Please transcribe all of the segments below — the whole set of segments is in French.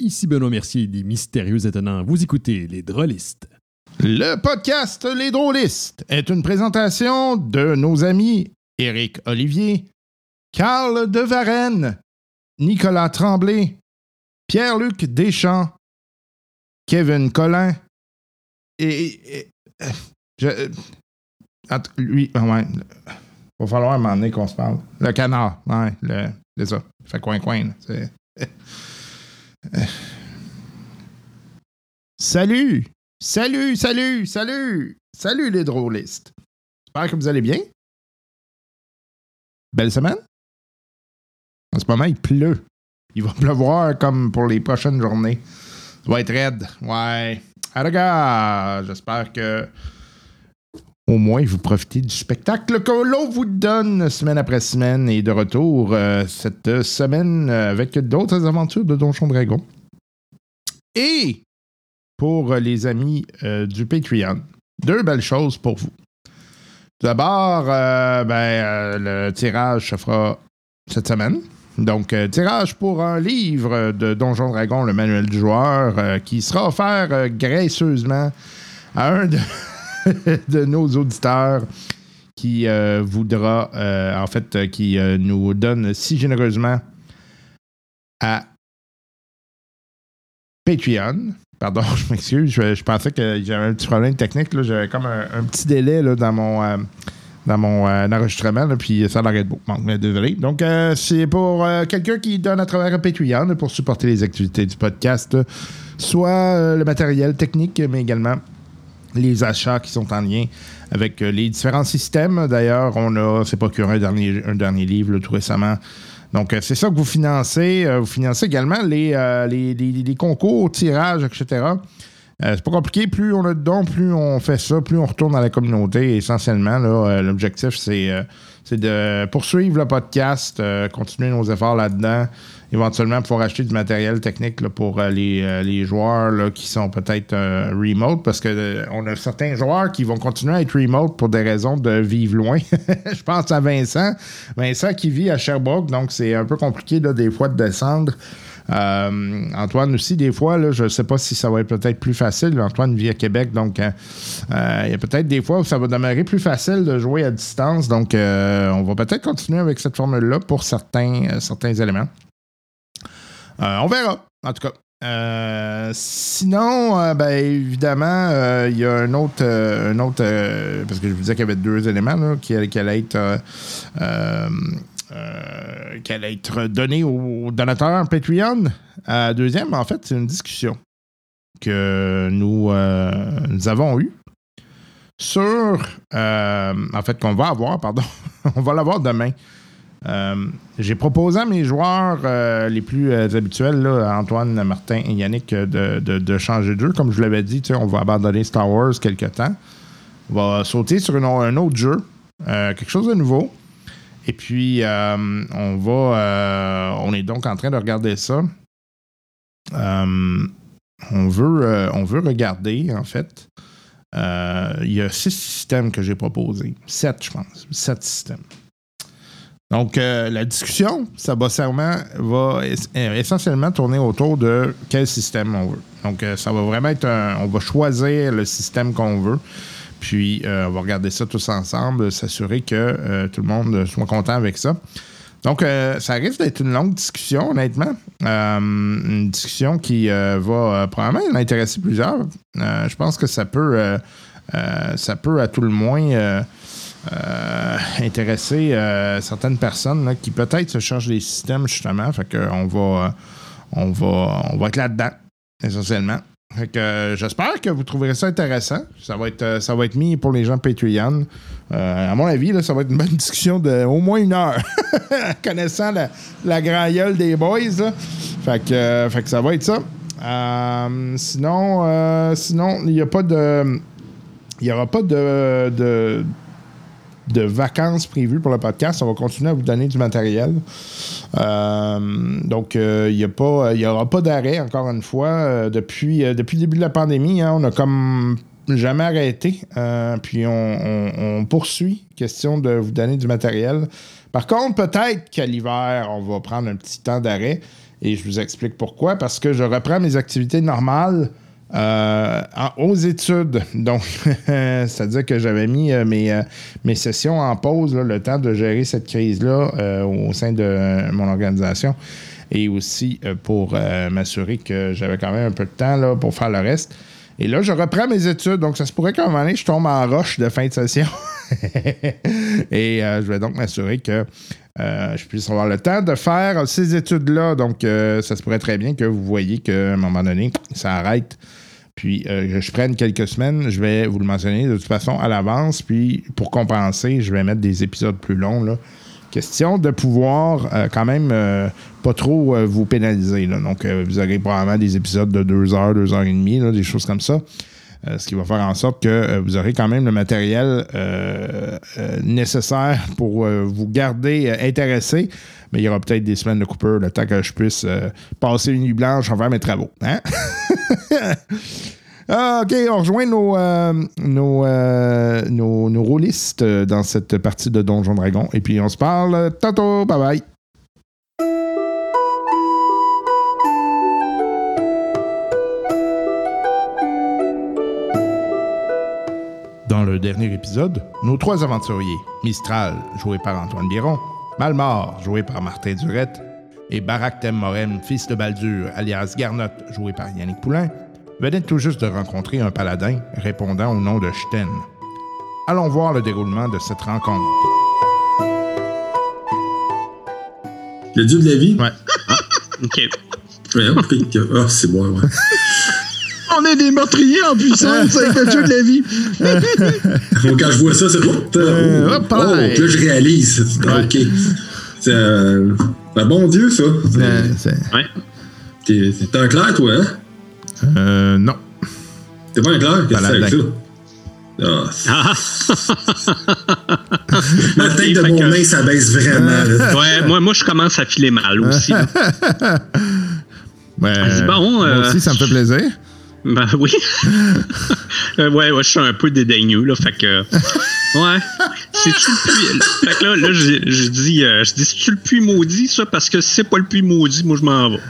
Ici Benoît Mercier des Mystérieux Étonnants. Vous écoutez Les Drôlistes. Le podcast Les Drôlistes est une présentation de nos amis Éric Olivier, Carl de Varenne, Nicolas Tremblay, Pierre-Luc Deschamps, Kevin Collin et. je, euh, lui, ah ouais. Va falloir donné qu'on se parle. Le canard, ouais, le, c'est ça. Il fait coin-coin. Salut! Salut, salut, salut! Salut les drôlistes! J'espère que vous allez bien. Belle semaine? En ce moment, il pleut. Il va pleuvoir comme pour les prochaines journées. Ça va être raide. Ouais. Ah, regarde, j'espère que au moins vous profitez du spectacle que l'on vous donne semaine après semaine et de retour euh, cette semaine euh, avec d'autres aventures de Donjon Dragon. Et pour les amis euh, du Patreon, deux belles choses pour vous. D'abord, ben, le tirage se fera cette semaine. Donc, tirage pour un livre de Donjon Dragon, le manuel du joueur, qui sera offert graisseusement à un de, de nos auditeurs qui euh, voudra, euh, en fait, euh, qui nous donne si généreusement à Patreon. Pardon, je m'excuse, je, pensais que j'avais un petit problème technique. J'avais comme un, petit délai là, dans mon, dans mon enregistrement, puis ça l'arrête beau. Bon, désolé. Donc, c'est pour quelqu'un qui donne à travers Patreon pour supporter les activités du podcast, soit le matériel technique, mais également les achats qui sont en lien avec euh, les différents systèmes. D'ailleurs, on a, c'est procuré un dernier, dernier livre tout récemment. Donc, euh, c'est ça que vous financez. Euh, vous financez également les, les, concours, tirages, etc. C'est pas compliqué. Plus on a de dons, plus on fait ça, plus on retourne dans la communauté. Essentiellement, l'objectif, c'est, de poursuivre le podcast, continuer nos efforts là-dedans, éventuellement pouvoir acheter du matériel technique pour euh, les, euh, les joueurs qui sont peut-être euh, remote, parce que on a certains joueurs qui vont continuer à être remote pour des raisons de vivre loin. Je pense à Vincent. Vincent qui vit à Sherbrooke, donc c'est un peu compliqué des fois de descendre. Antoine aussi, des fois, je ne sais pas si ça va être peut-être plus facile. Antoine vit à Québec, donc il y a peut-être des fois où ça va demeurer plus facile de jouer à distance. Donc, on va peut-être continuer avec cette formule-là pour certains, certains éléments. Euh, on verra, en tout cas. Euh, sinon, euh, ben, évidemment, il y a un autre, un autre parce que je vous disais qu'il y avait deux éléments qui, qui allaient être, qui allaient être donnés aux donateurs Patreon. Deuxième, en fait, c'est une discussion que nous, nous avons eue sur, en fait, qu'on va avoir, pardon, on va l'avoir demain. Euh, J'ai proposé à mes joueurs euh, les plus euh, habituels, Antoine, Martin et Yannick, de, changer de jeu. Comme je vous l'avais dit, on va abandonner Star Wars quelque temps. On va sauter sur un autre jeu, quelque chose de nouveau. Et puis, on va. on est donc en train de regarder ça. On, veut, on veut regarder, en fait. Il y a six systèmes que j'ai proposés. Sept, je pense. Sept systèmes. Donc, euh, la discussion, ça va, sûrement- va euh, essentiellement tourner autour de quel système on veut. Donc, euh, ça va vraiment être un. On va choisir le système qu'on veut. Puis, on va regarder ça tous ensemble, s'assurer que tout le monde soit content avec ça. Donc, ça risque d'être une longue discussion, honnêtement. Une discussion qui va probablement en intéresser plusieurs. Je pense que ça peut, ça peut à tout le moins euh, intéresser euh, certaines personnes qui peut-être se chargent des systèmes, justement. Fait qu'on va, euh, on va, on va être là-dedans, essentiellement. Fait que j'espère que vous trouverez ça intéressant. Ça va être, ça va être mis pour les gens Patreon. À mon avis, là, ça va être une bonne discussion de au moins une heure. Connaissant la, la grand gueule des boys. Fait, que, fait que ça va être ça. Sinon, sinon, il n'y a pas de. Il n'y aura pas de, de vacances prévues pour le podcast. On va continuer à vous donner du matériel. Euh, donc, euh, il n'y aura pas d'arrêt, encore une fois. Euh, depuis, depuis le début de la pandémie, hein, on a comme jamais arrêté. Puis, on poursuit. Question de vous donner du matériel. Par contre, peut-être qu'à l'hiver, on va prendre un petit temps d'arrêt. Et je vous explique pourquoi. Parce que je reprends mes activités normales euh, aux études. Donc, c'est-à-dire que j'avais mis euh, mes, euh, mes sessions en pause, le temps de gérer cette crise-là euh, au sein de mon organisation. Et aussi pour m'assurer que j'avais quand même un peu de temps là, pour faire le reste. Et là, je reprends mes études. Donc, ça se pourrait qu'à un moment donné, je tombe en roche de fin de session. Et je vais donc m'assurer que je puisse avoir le temps de faire ces études-là. Donc, ça se pourrait très bien que vous voyez qu'à un moment donné, ça arrête. Puis, euh, je prenne quelques semaines. Je vais vous le mentionner de toute façon à l'avance. Puis, pour compenser, je vais mettre des épisodes plus longs. Là. Question de pouvoir euh, quand même euh, pas trop euh, vous pénaliser. là. Donc, euh, vous aurez probablement des épisodes de deux heures, deux heures et demie, là, des choses comme ça. Euh, ce qui va faire en sorte que vous aurez quand même le matériel nécessaire pour vous garder intéressé. Mais il y aura peut-être des semaines de coupure, le temps que je puisse euh, passer une nuit blanche en faire mes travaux. Hein? Ah, OK, on rejoint nos, euh, nos, euh, nos, nos rôlistes dans cette partie de Donjon Dragon. Et puis on se parle tantôt. Bye bye. Dans le dernier épisode, nos trois aventuriers, Mistral, joué par Antoine Biron, Malmort, joué par Martin Durette, et Barak Temmorem, fils de Baldur, alias Garnotte, joué par Yannick Poulain, venaient tout juste de rencontrer un paladin répondant au nom de Sten. Allons voir le déroulement de cette rencontre. Le dieu de la vie? Ouais. OK. Ouais, ok. Ah, c'est bon, ouais. On est des meurtriers en puissance avec le dieu de la vie. Donc, quand je vois ça, c'est. Oh, Euh, oh, oh, là. je réalise. Ouais. Ok. C'est euh, un bon dieu, ça. Euh, c'est- Ouais. T'es t'es un clair, toi, hein? euh, non. T'es pas un clair? Qu'est-ce que c'est avec ça? Paladin. Ah, c'est- Ah, Ma tête de mon que- nez, ça baisse vraiment. là. ouais, moi, moi, je commence à filer mal aussi. Ouais, bon, moi euh, aussi, ça me fait plaisir. Ben oui. Euh, ouais, ouais, je suis un peu dédaigneux, là. Fait que. Ouais. C'est-tu le puits? Fait que là, là je, je dis, euh, je dis, c'est-tu le puits maudit, ça? Parce que si c'est pas le puits maudit, moi, je m'en vais.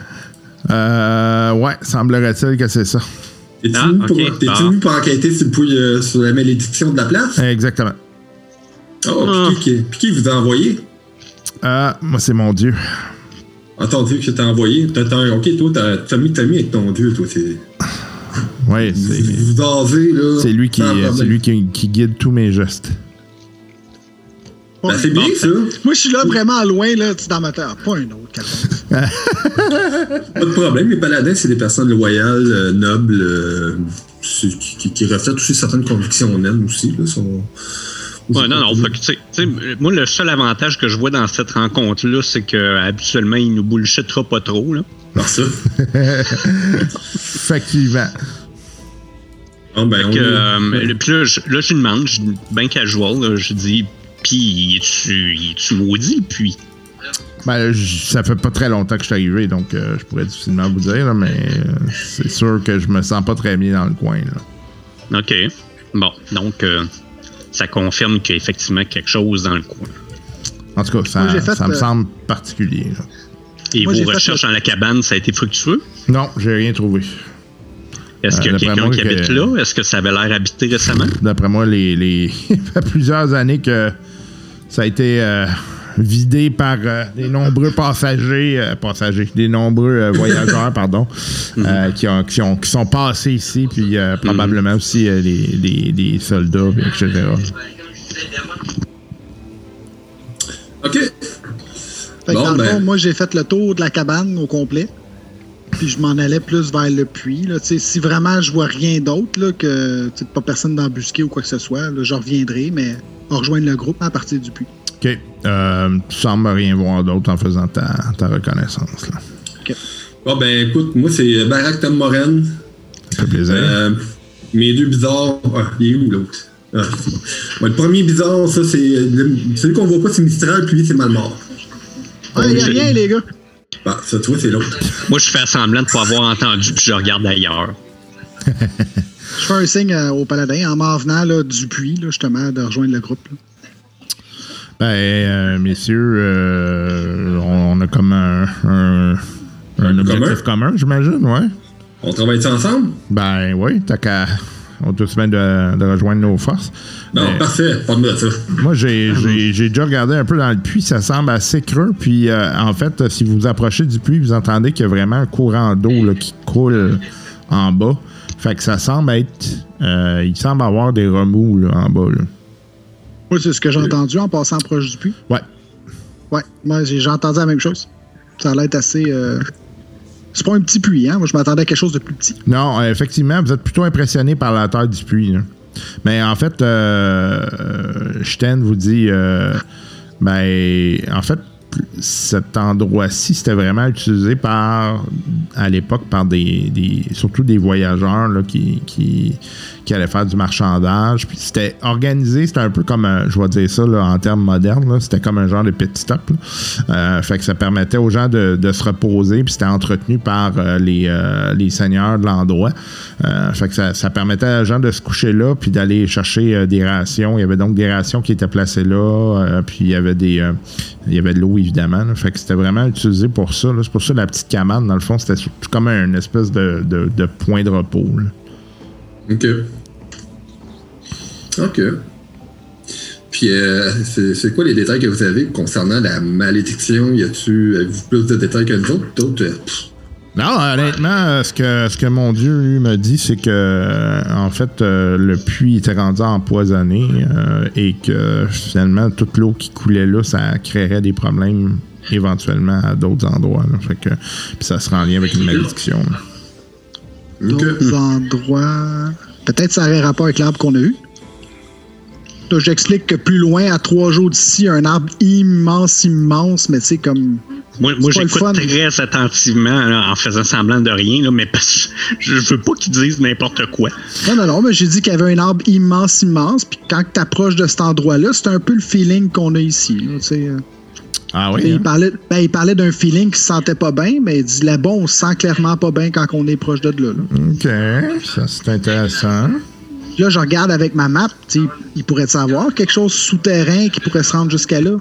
Euh, ouais, semblerait-il que c'est ça. T'es-tu Ah, venu, Ah. venu pour enquêter sur, le euh, sur la malédiction de la place? Exactement. Oh, Ah. puis qui, puis qui vous a envoyé? Ah, moi, c'est mon dieu. Ah, ton dieu que t'a envoyé? T'as- t'as- ok, toi, t'as t'as mis, t'as mis avec ton dieu, toi. C'est. Ouais, Vous c'est vous là. c'est lui, qui, sans problème. c'est lui qui, qui guide tous mes gestes. Ben, c'est bien, ça. Moi, je suis là vraiment loin, là, dans ma. Ah, Pas un autre. Pas de problème. Les paladins, c'est des personnes loyales, euh, nobles, euh, qui, qui, qui reflètent aussi certaines convictions naines aussi. Là, sont, Ouais, non, non. Fait que, moi, le seul avantage que je vois dans cette rencontre-là, c'est que habituellement, il nous bullshittera pas trop, là. Par ça. Effectivement. Ben, Que, euh, puis là, je, là, je lui demande, je, bien casual, là, je dis, puis, es-tu es-tu maudit, puis? Ben, ça fait pas très longtemps que je suis arrivé, donc euh, je pourrais difficilement vous dire, là, mais euh, c'est sûr que je me sens pas très bien dans le coin. Là. OK. Bon, donc, euh, ça confirme qu'il y a effectivement quelque chose dans le coin. En tout cas, ça, Moi, j'ai fait, ça me euh, semble particulier. là. Et Moi, j'ai vos fait recherches le- dans la cabane, ça a été fructueux? Non, ça rien trouvé. Est-ce Euh, qu'il y a d'après quelqu'un moi qui que- habite là? Est-ce que ça avait l'air habité récemment? D'après moi, les, les... il y a plusieurs années que ça a été euh, vidé par euh, des nombreux passagers, euh, passagers, des nombreux euh, voyageurs, pardon, euh, qui, ont, qui, ont- qui sont passés ici, puis euh, probablement aussi euh, les, les- les soldats, puis etc. OK. Fait que Bon, dans le ben. fond, moi, j'ai fait le tour de la cabane au complet. Puis je m'en allais plus vers le puits. Là. Si vraiment je vois rien d'autre, que pas personne d'embusqué ou quoi que ce soit, je reviendrai, mais on rejoindre le groupe à partir du puits. OK. Euh, tu sembles rien voir d'autre en faisant ta, ta reconnaissance. Là. Bon, ben, écoute, moi, c'est Barak Tom Moren. Ça fait plaisir. Euh, mes deux bizarres. Ah, il est où l'autre? Ah, bon. Le premier bizarre, ça, c'est. le- Celui qu'on voit pas, c'est Mistral, puis lui, c'est Malmort. Ah, il y a rien, les gars. Ah, ça, tu vois, c'est l'autre. Moi, je fais semblant de pas avoir entendu, puis je regarde ailleurs. Je fais un signe euh, au paladin en m'en venant là, du puits, là, justement, de rejoindre le groupe. là. Ben, euh, messieurs, euh, on, on a comme un, un- Un Un objectif commun, j'imagine, ouais. On travaille ensemble? Ben oui, t'as qu'à. On te semaine de, de rejoindre nos forces. Non, Mais parfait. Parle-moi de ça. moi, j'ai j'ai- j'ai déjà regardé un peu dans le puits, ça semble assez creux. Puis, euh, en fait, euh, si vous vous approchez du puits, vous entendez qu'il y a vraiment un courant d'eau là, qui coule en bas. Fait que ça semble être. euh, il semble avoir des remous là, en bas. Là. Moi, c'est ce que j'ai entendu en passant proche du puits. Ouais. Ouais, moi, j'ai j'ai entendu la même chose. Ça a l'air assez. euh, C'est pas un petit puits, hein? Moi, je m'attendais à quelque chose de plus petit. Non, euh, effectivement, vous êtes plutôt impressionné par la taille du puits. Mais en fait, euh, euh, vous dit, euh, ben, en fait, cet endroit-ci, c'était vraiment utilisé par, à l'époque, par des, des- surtout des voyageurs là, qui, qui, qui allaient faire du marchandage. Puis c'était organisé, c'était un peu comme, je vais dire ça en termes modernes, c'était comme un genre de pit stop. Euh, fait que ça permettait aux gens de, se reposer, puis c'était entretenu par euh, les, euh, les seigneurs de l'endroit. Fait que ça, permettait aux gens de se coucher là, puis d'aller chercher des rations. Il y avait donc des rations qui étaient placées là, puis il y avait des, il y avait de l'eau évidemment. Fait que c'était vraiment utilisé pour ça. C'est pour ça la petite cabane, dans le fond, c'était comme un espèce de, point de repos. OK. OK. Puis, euh, c'est quoi les détails que vous avez concernant la malédiction? Y a-tu plus de détails que nous autres? D'autres, euh, Non, honnêtement, euh, ce que, ce que mon Dieu lui me dit, c'est que euh, en fait, le puits était rendu empoisonné et que finalement, toute l'eau qui coulait là, ça créerait des problèmes éventuellement à d'autres endroits. puis ça sera en lien avec une malédiction. OK. D'autres endroits. Peut-être ça aurait rapport avec l'arbre qu'on a eu. J'explique que plus loin, à trois jours d'ici, un arbre immense, immense, mais tu sais, comme. Moi, moi C'est j'écoute très attentivement là, en faisant semblant de rien, là, mais parce que je veux pas qu'ils disent n'importe quoi. Non, non, non, mais j'ai dit qu'il y avait un arbre immense, immense, puis quand tu approches de cet endroit-là, c'est un peu le feeling qu'on a ici. là, sais. Ah oui? Il hein? parlait, ben, il parlait d'un feeling qui se sentait pas bien, mais il dit là-bas, on se sent clairement pas bien quand on est proche de là. Là, OK, ça c'est intéressant. Là, je regarde avec ma map, il pourrait savoir quelque chose souterrain qui pourrait se rendre jusqu'à là?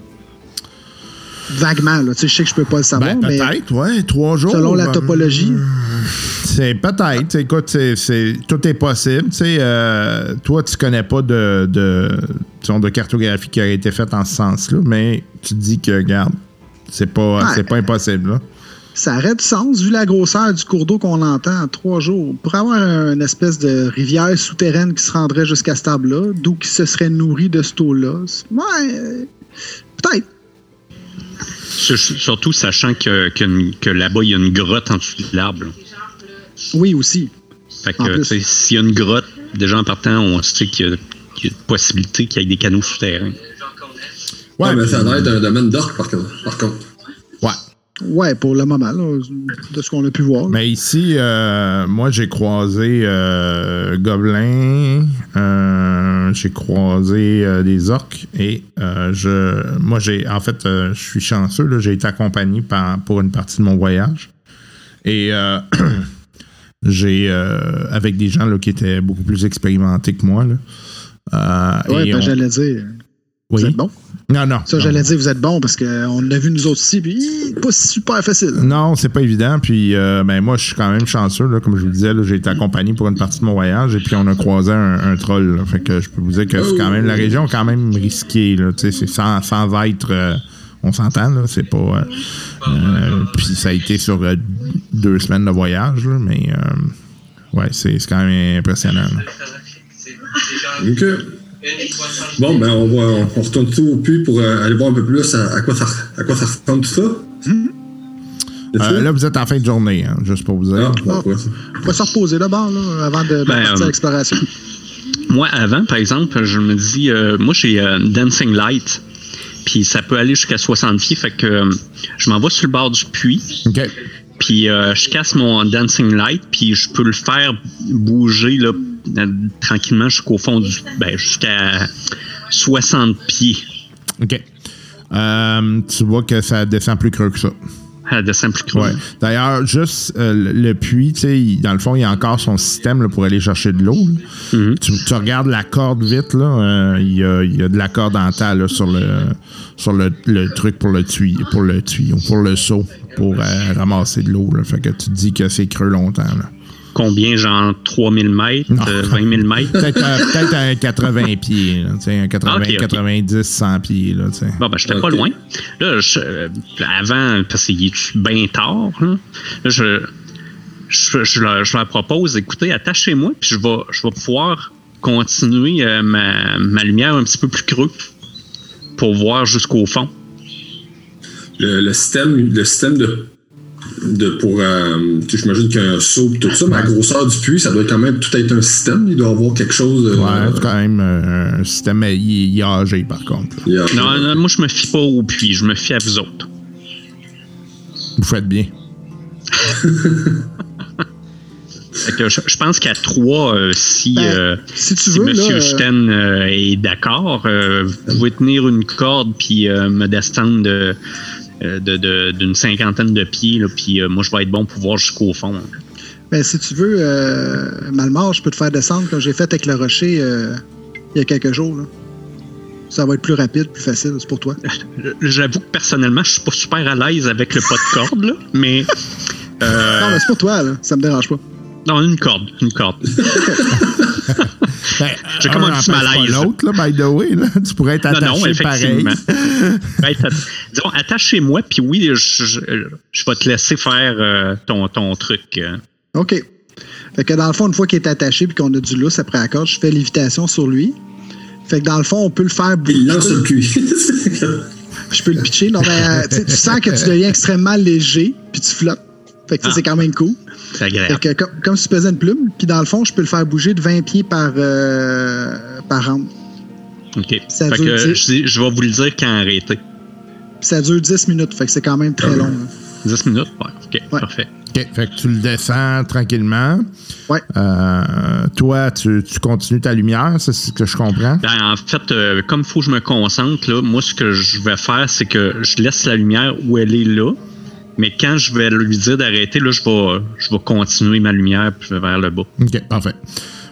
Vaguement, là. Tu sais, je sais que je peux pas le savoir, Ben, mais peut-être, ouais, trois jours. selon la euh, topologie. C'est peut-être. Écoute, c'est, c'est- tout est possible. Tu sais, euh, toi, tu connais pas de, de, cartographie qui a été faite en ce sens-là, mais tu te dis que, regarde, c'est pas, Ouais. c'est pas impossible. Là. Ça aurait du sens, vu la grosseur du cours d'eau qu'on entend en trois jours. Pour avoir une espèce de rivière souterraine qui se rendrait jusqu'à ce table-là, d'où qui se serait nourri de cette eau-là. Ouais, euh, peut-être. Sur- Surtout sachant que, que, que là-bas, il y a une grotte en dessous de l'arbre. Oui, aussi. Fait que, s'il y a une grotte, déjà en partant, on sait qu'il y a, qu'il y a une possibilité qu'il y ait des canaux souterrains. Ouais, mais ça a l'air d'un domaine d'orque, par contre. Par contre. Ouais. Pour le moment, là, de ce qu'on a pu voir. là. Mais ici, euh, moi, j'ai croisé euh, Gobelin, euh, j'ai croisé euh, des orques et euh, je, moi, j'ai, en fait, je suis chanceux, là, j'ai été accompagné par, pour une partie de mon voyage. Et j'ai, avec des gens là, qui étaient beaucoup plus expérimentés que moi. Là. Ouais, et ben, on- j'allais dire. Oui. Vous êtes bon? Non, non. Ça, j'allais dire, vous êtes bon parce qu'on l'a vu nous autres ici, puis pas super facile. Non, c'est pas évident. Puis, euh, ben, moi, je suis quand même chanceux. Là, comme je vous le disais, j'ai été accompagné pour une partie de mon voyage et puis on a croisé un, un troll. là. Fait que je peux vous dire que c'est quand même la région est quand même risquée. Là, Tu sais, c'est sans, sans être. euh, on s'entend, là. C'est pas. euh, euh, puis ça a été sur euh, deux semaines de voyage, là, mais. euh, ouais, c'est c'est quand même impressionnant. là. OK. Bon, ben, on, va, on, on retourne tout au puits pour euh, aller voir un peu plus à, à quoi, ça, à quoi ça ressemble tout ça. Euh, là, vous êtes en fin de journée, hein, juste pour vous dire. Ah, ouais. On va se reposer d'abord, là, avant de, de Ben, partir euh, à l'exploration. Moi, avant, par exemple, je me dis, euh, moi, j'ai euh, Dancing Light, puis ça peut aller jusqu'à 60 pieds, fait que euh, je m'en vais sur le bord du puits, OK. puis euh, je casse mon Dancing Light, puis je peux le faire bouger là, euh, tranquillement jusqu'au fond du. Ben, jusqu'à 60 pieds. OK. Euh, tu vois que ça descend plus creux que ça. Elle descend plus creux. Ouais. D'ailleurs, juste euh, le, le puits, tu sais, il- dans le fond, il y a encore son système là, pour aller chercher de l'eau. Mhm. tu, tu regardes la corde vite, là, euh, il y, y a de la corde en là, sur le sur le, le truc pour le tuyau, pour le tuyau, pour le seau, pour ramasser de l'eau. Fait que tu te dis que c'est creux longtemps. Là. Combien, genre 3000 mètres, euh, 20 000 mètres? Peut-être un 80 pieds, là, tu sais, un 80, Ah, ok, ok. 90, 100 pieds. Là, tu sais. Bon, ben, j'étais pas loin. Là, je- euh, avant, parce qu'il est bien tard, là, Là, je, je, je leur, je leur propose, écoutez, attachez-moi, puis je vais, je vais pouvoir continuer euh, ma, ma lumière un petit peu plus creux pour voir jusqu'au fond. Le, le système, le système de, de pour. euh, J'imagine qu'il y a un saut et tout ça, mais la grosseur du puits, ça doit quand même tout être un système. Il doit avoir quelque chose. de- Ouais, c'est quand même euh, un système, mais il, est- âgé par contre. Non, non, moi, je me fie pas au puits, je me fie à vous autres. Vous faites bien. Que je, je pense qu'à trois, euh, si, Ben, euh, si tu si veux, M. là, euh, Sten euh, est d'accord, euh, vous pouvez tenir une corde puis euh, me descendre de, euh, de- de- d'une cinquantaine de pieds, là, puis euh, moi, je vais être bon pour voir jusqu'au fond. Ben, si tu veux, euh, Malmort, je peux te faire descendre comme j'ai fait avec le rocher euh, il y a quelques jours. là. Ça va être plus rapide, plus facile, c'est pour toi. J'avoue que personnellement, je suis pas super à l'aise avec le pas de corde, là, mais. Non, mais c'est pour toi, là. ça me dérange pas. non, une corde, une corde. Ben, J'ai comme un petit malaise. L'autre, là, by the way, là, tu pourrais être Non, attaché non, pareil. effectivement. Ben, t'as- disons, attache-moi, puis oui, je, je, je vais te laisser faire euh, ton, ton truc. euh. OK. Fait que dans le fond, une fois qu'il est attaché puis qu'on a du lousse après la corde, je fais lévitation sur lui. Fait que dans le fond, on peut le faire bouger. Il lance le puits. Je peux le pitcher. Non, mais tu sais, tu sens que tu deviens extrêmement léger puis tu flottes. Fait que ça, Ah. c'est quand même cool. C'est Fait agréable. que comme, comme si tu pesais une plume, puis dans le fond, je peux le faire bouger de 20 pieds par, euh, par round. OK. Ça Fait dure que dix- je, dis- je vais vous le dire quand arrêter. Ça dure 10 minutes, fait que c'est quand même très long. là. 10 minutes? Ouais, OK, Ouais. parfait. OK, fait que tu le descends tranquillement. Ouais. Euh, toi, tu, tu continues ta lumière, c'est ce que je comprends? Ben, en fait, euh, comme il faut que je me concentre, là, moi, ce que je vais faire, c'est que je laisse la lumière où elle est là. Mais quand je vais lui dire d'arrêter, là, je vais, je vais continuer ma lumière vers le bas. OK, parfait.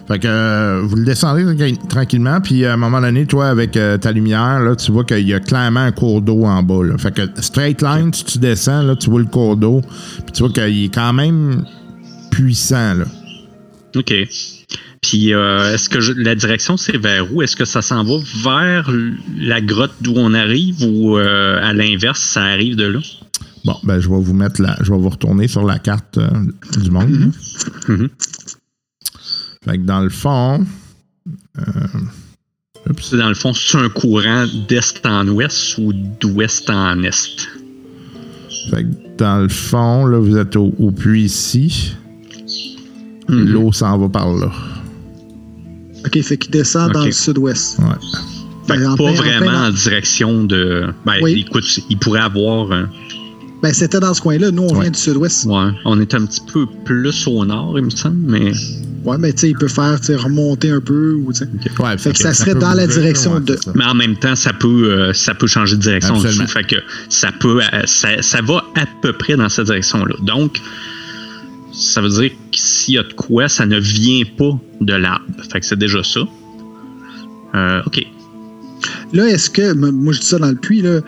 Fait que euh, vous le descendez tranqui- tranquillement, puis à un moment donné, toi, avec euh, ta lumière, là, tu vois qu'il y a clairement un cours d'eau en bas. Là. Fait que straight line, si tu descends, là, tu vois le cours d'eau, puis tu vois qu'il est quand même puissant. Là. OK. Puis, euh, est-ce que je- la direction, c'est vers où? Est-ce que ça s'en va vers la grotte d'où on arrive ou euh, à l'inverse, ça arrive de là? Bon, ben, je vais vous mettre la, je vais vous retourner sur la carte euh, du monde. là. Mhm. Fait que dans le fond, C'est dans le fond, c'est un courant d'est en ouest ou d'ouest en est? fait que dans le fond, là, vous êtes au, au puits ici. Mhm. L'eau s'en va par là. OK, fait qu'il descend dans le sud-ouest. Ouais. Fait que Ben, en pas en vraiment en, direction de. Ben, Oui. écoute, il pourrait avoir. un- Ben, c'était dans ce coin-là. Nous, on Ouais. vient du sud-ouest. ouais, on est un petit peu plus au nord, il me semble, mais. Ouais, mais tu sais, il peut faire tu sais, remonter un peu. Ou. Ouais, Fait que ça serait dans la direction ouais, de-. Mais en même temps, ça peut, euh, ça peut changer de direction dessous. Fait que ça peut. euh, ça, ça va à peu près dans cette direction-là. Donc, ça veut dire que s'il y a de quoi, ça ne vient pas de l'arbre. Fait que c'est déjà ça. Euh, OK. Là, est-ce que, moi je dis ça dans le puits, là,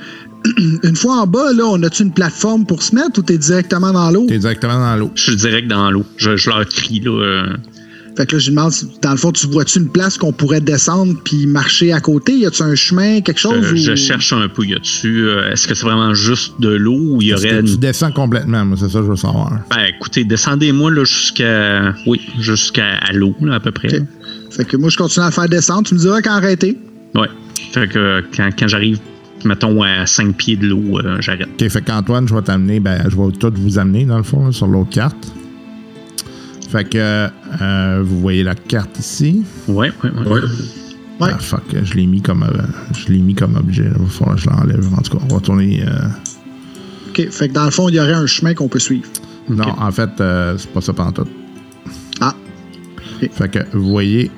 une fois en bas, là, on a-tu une plateforme pour se mettre ou t'es directement dans l'eau? T'es directement dans l'eau. Je suis direct dans l'eau. Je, je leur crie, là. euh, Fait que là, je lui demande, si- dans le fond, tu vois-tu une place qu'on pourrait descendre puis marcher à côté? Y a-tu un chemin, quelque chose? je, ou- je cherche un peu. Y a-tu. euh, Est-ce que c'est vraiment juste de l'eau ou il y aurait que une tu descends complètement, moi, c'est ça que je veux savoir. Ben, écoutez, descendez-moi là jusqu'à. Oui, jusqu'à à l'eau, là, à peu près. Fait que moi, je continue à le faire descendre. Tu me diras quand arrêter. Ouais. Fait que quand, quand j'arrive, mettons, à 5 pieds de l'eau, euh, j'arrête. OK, fait qu'Antoine, je vais t'amener, ben, je vais tout vous amener, dans le fond, là, sur l'autre carte. Fait que euh, vous voyez la carte ici. Ouais, ouais, ouais. Ouais. Ouais. Ah, fuck, je l'ai mis comme euh, je l'ai mis comme objet. Il va falloir que je l'enlève. En tout cas, on va retourner. euh, OK. Fait que dans le fond, il y aurait un chemin qu'on peut suivre. Non, en fait, euh, c'est pas ça pantoute. Ah. Ok. Fait que vous voyez,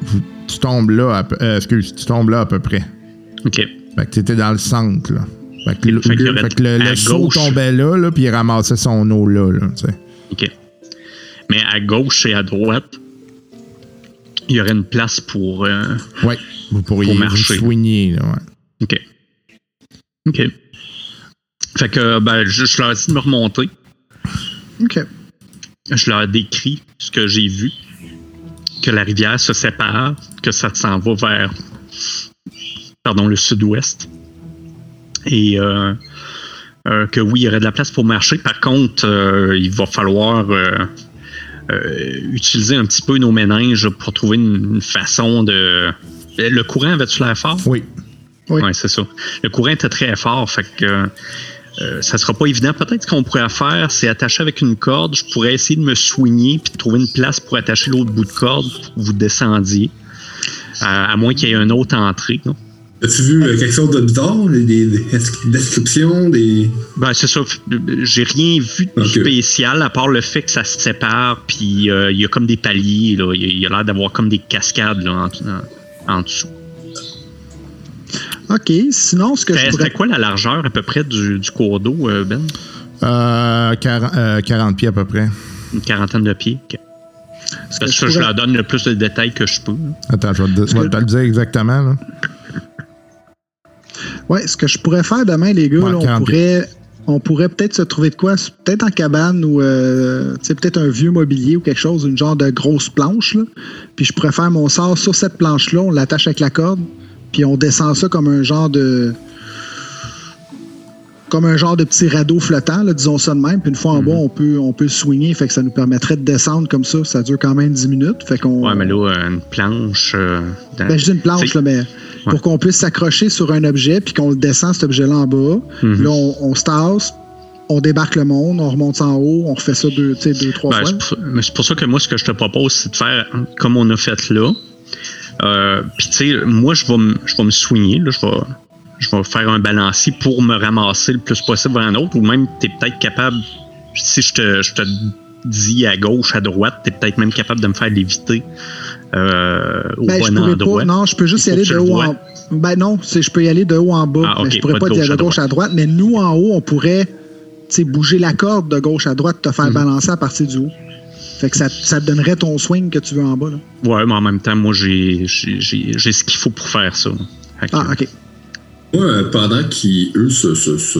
vous- tu tombes là, à peu, euh, excuse, tu tombes là à peu près. OK. Fait que tu étais dans le centre, là. Fait que, le, Fait que le, seau tombait là, là, puis il ramassait son eau là. OK. Mais à gauche et à droite, il y aurait une place pour. euh, Ouais, vous pourriez Pour vous marcher. soigner. Là, ouais. OK. OK. Fait que, ben, je, je leur ai dit de me remonter. OK. Je leur ai décrit ce que j'ai vu. Que la rivière se sépare, que ça s'en va vers. Pardon, le sud-ouest. Et euh, euh, que oui, il y aurait de la place pour marcher. Par contre, euh, il va falloir utiliser un petit peu nos méninges pour trouver une, une façon de. Le courant avait-tu l'air fort? Oui. Oui. Ouais, c'est ça. Le courant était très fort, fait que euh, ça sera pas évident. Peut-être qu'on pourrait faire, c'est attacher avec une corde. Je pourrais essayer de me soigner puis de trouver une place pour attacher l'autre bout de corde pour que vous descendiez. À, à moins qu'il y ait une autre entrée. là. As-tu vu euh, quelque chose de bizarre? Des, des- des descriptions, des. Ben, c'est ça. J'ai rien vu de spécial à part le fait que ça se sépare puis euh, il y a comme des paliers. Là. Il y a- il y a l'air d'avoir comme des cascades là, en, en- en dessous. OK. Sinon, ce que je C'était pourrais. c'était quoi la largeur à peu près du, du cours d'eau, euh, Ben? Euh, 40, euh, 40 pieds à peu près. Une quarantaine de pieds. Ok. ce que Parce je que je leur donne le plus de détails que je peux. là. Attends, je vais te, je vais te le dire exactement. Là. Ouais, ce que je pourrais faire demain, les gars, Ouais, là, on 40 pourrait, on pourrait peut-être se trouver de quoi, peut-être en cabane ou euh, peut-être un vieux mobilier ou quelque chose, une genre de grosse planche. Là. Puis je pourrais faire mon sort sur cette planche-là, on l'attache avec la corde, puis on descend ça comme un genre de comme un genre de petit radeau flottant, là, disons ça de même. Puis une fois en bas, on peut, on peut le swinguer, fait que ça nous permettrait de descendre comme ça. Ça dure quand même 10 minutes. Fait qu'on, Ouais, mais là, une planche. euh, dans- ben, je dis une planche, là, mais pour qu'on puisse s'accrocher sur un objet puis qu'on le descend, cet objet-là en bas. Mhm. Là, on, on se tasse, on débarque le monde, on remonte en haut, on refait ça deux, tu sais, deux trois Ben, fois. c'est pour, mais c'est pour ça que moi, ce que je te propose, c'est de faire comme on a fait là. Euh, Puis, tu sais, moi, je vais me je vais me soigner. Là, je, vais, je vais faire un balancier pour me ramasser le plus possible vers un autre. Ou même, tu es peut-être capable, si je te, je te dis à gauche, à droite, tu es peut-être même capable de me faire léviter euh, au Ben, bon endroit. pas. Non, je peux juste y aller de haut en Ben non, je peux y aller de haut en bas. Ah, mais ok, je pourrais pas de dire de gauche à droite. Mais nous, en haut, on pourrait tu sais, bouger la corde de gauche à droite, te faire Mhm. balancer à partir du haut. Fait que ça, ça te donnerait ton swing que tu veux en bas. Là. Ouais, mais en même temps, moi, j'ai ce qu'il faut pour faire ça. Ah, OK. Moi, euh, pendant qu'ils, eux, se, se- se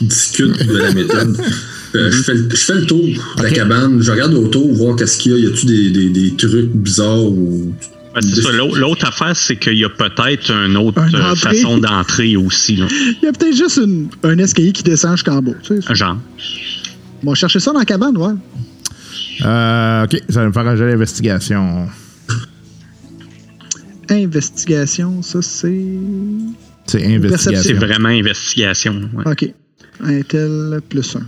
discutent de la méthode, euh, je, fais, le- je fais le tour de la cabane, je regarde autour, voir qu'est-ce qu'il y a. Y a-tu des, des, des trucs bizarres ou. L'autre affaire, c'est qu'il y a peut-être une autre euh, façon d'entrer aussi. Là. Il y a peut-être juste une- un escalier qui descend jusqu'en bas. Tu sais. Genre. On va chercher ça dans la cabane, ouais. Euh, OK, ça va me faire un jeu d'investigation. Investigation, ça c'est. C'est C'est investigation. vraiment investigation. ouais. OK. Intel plus 1.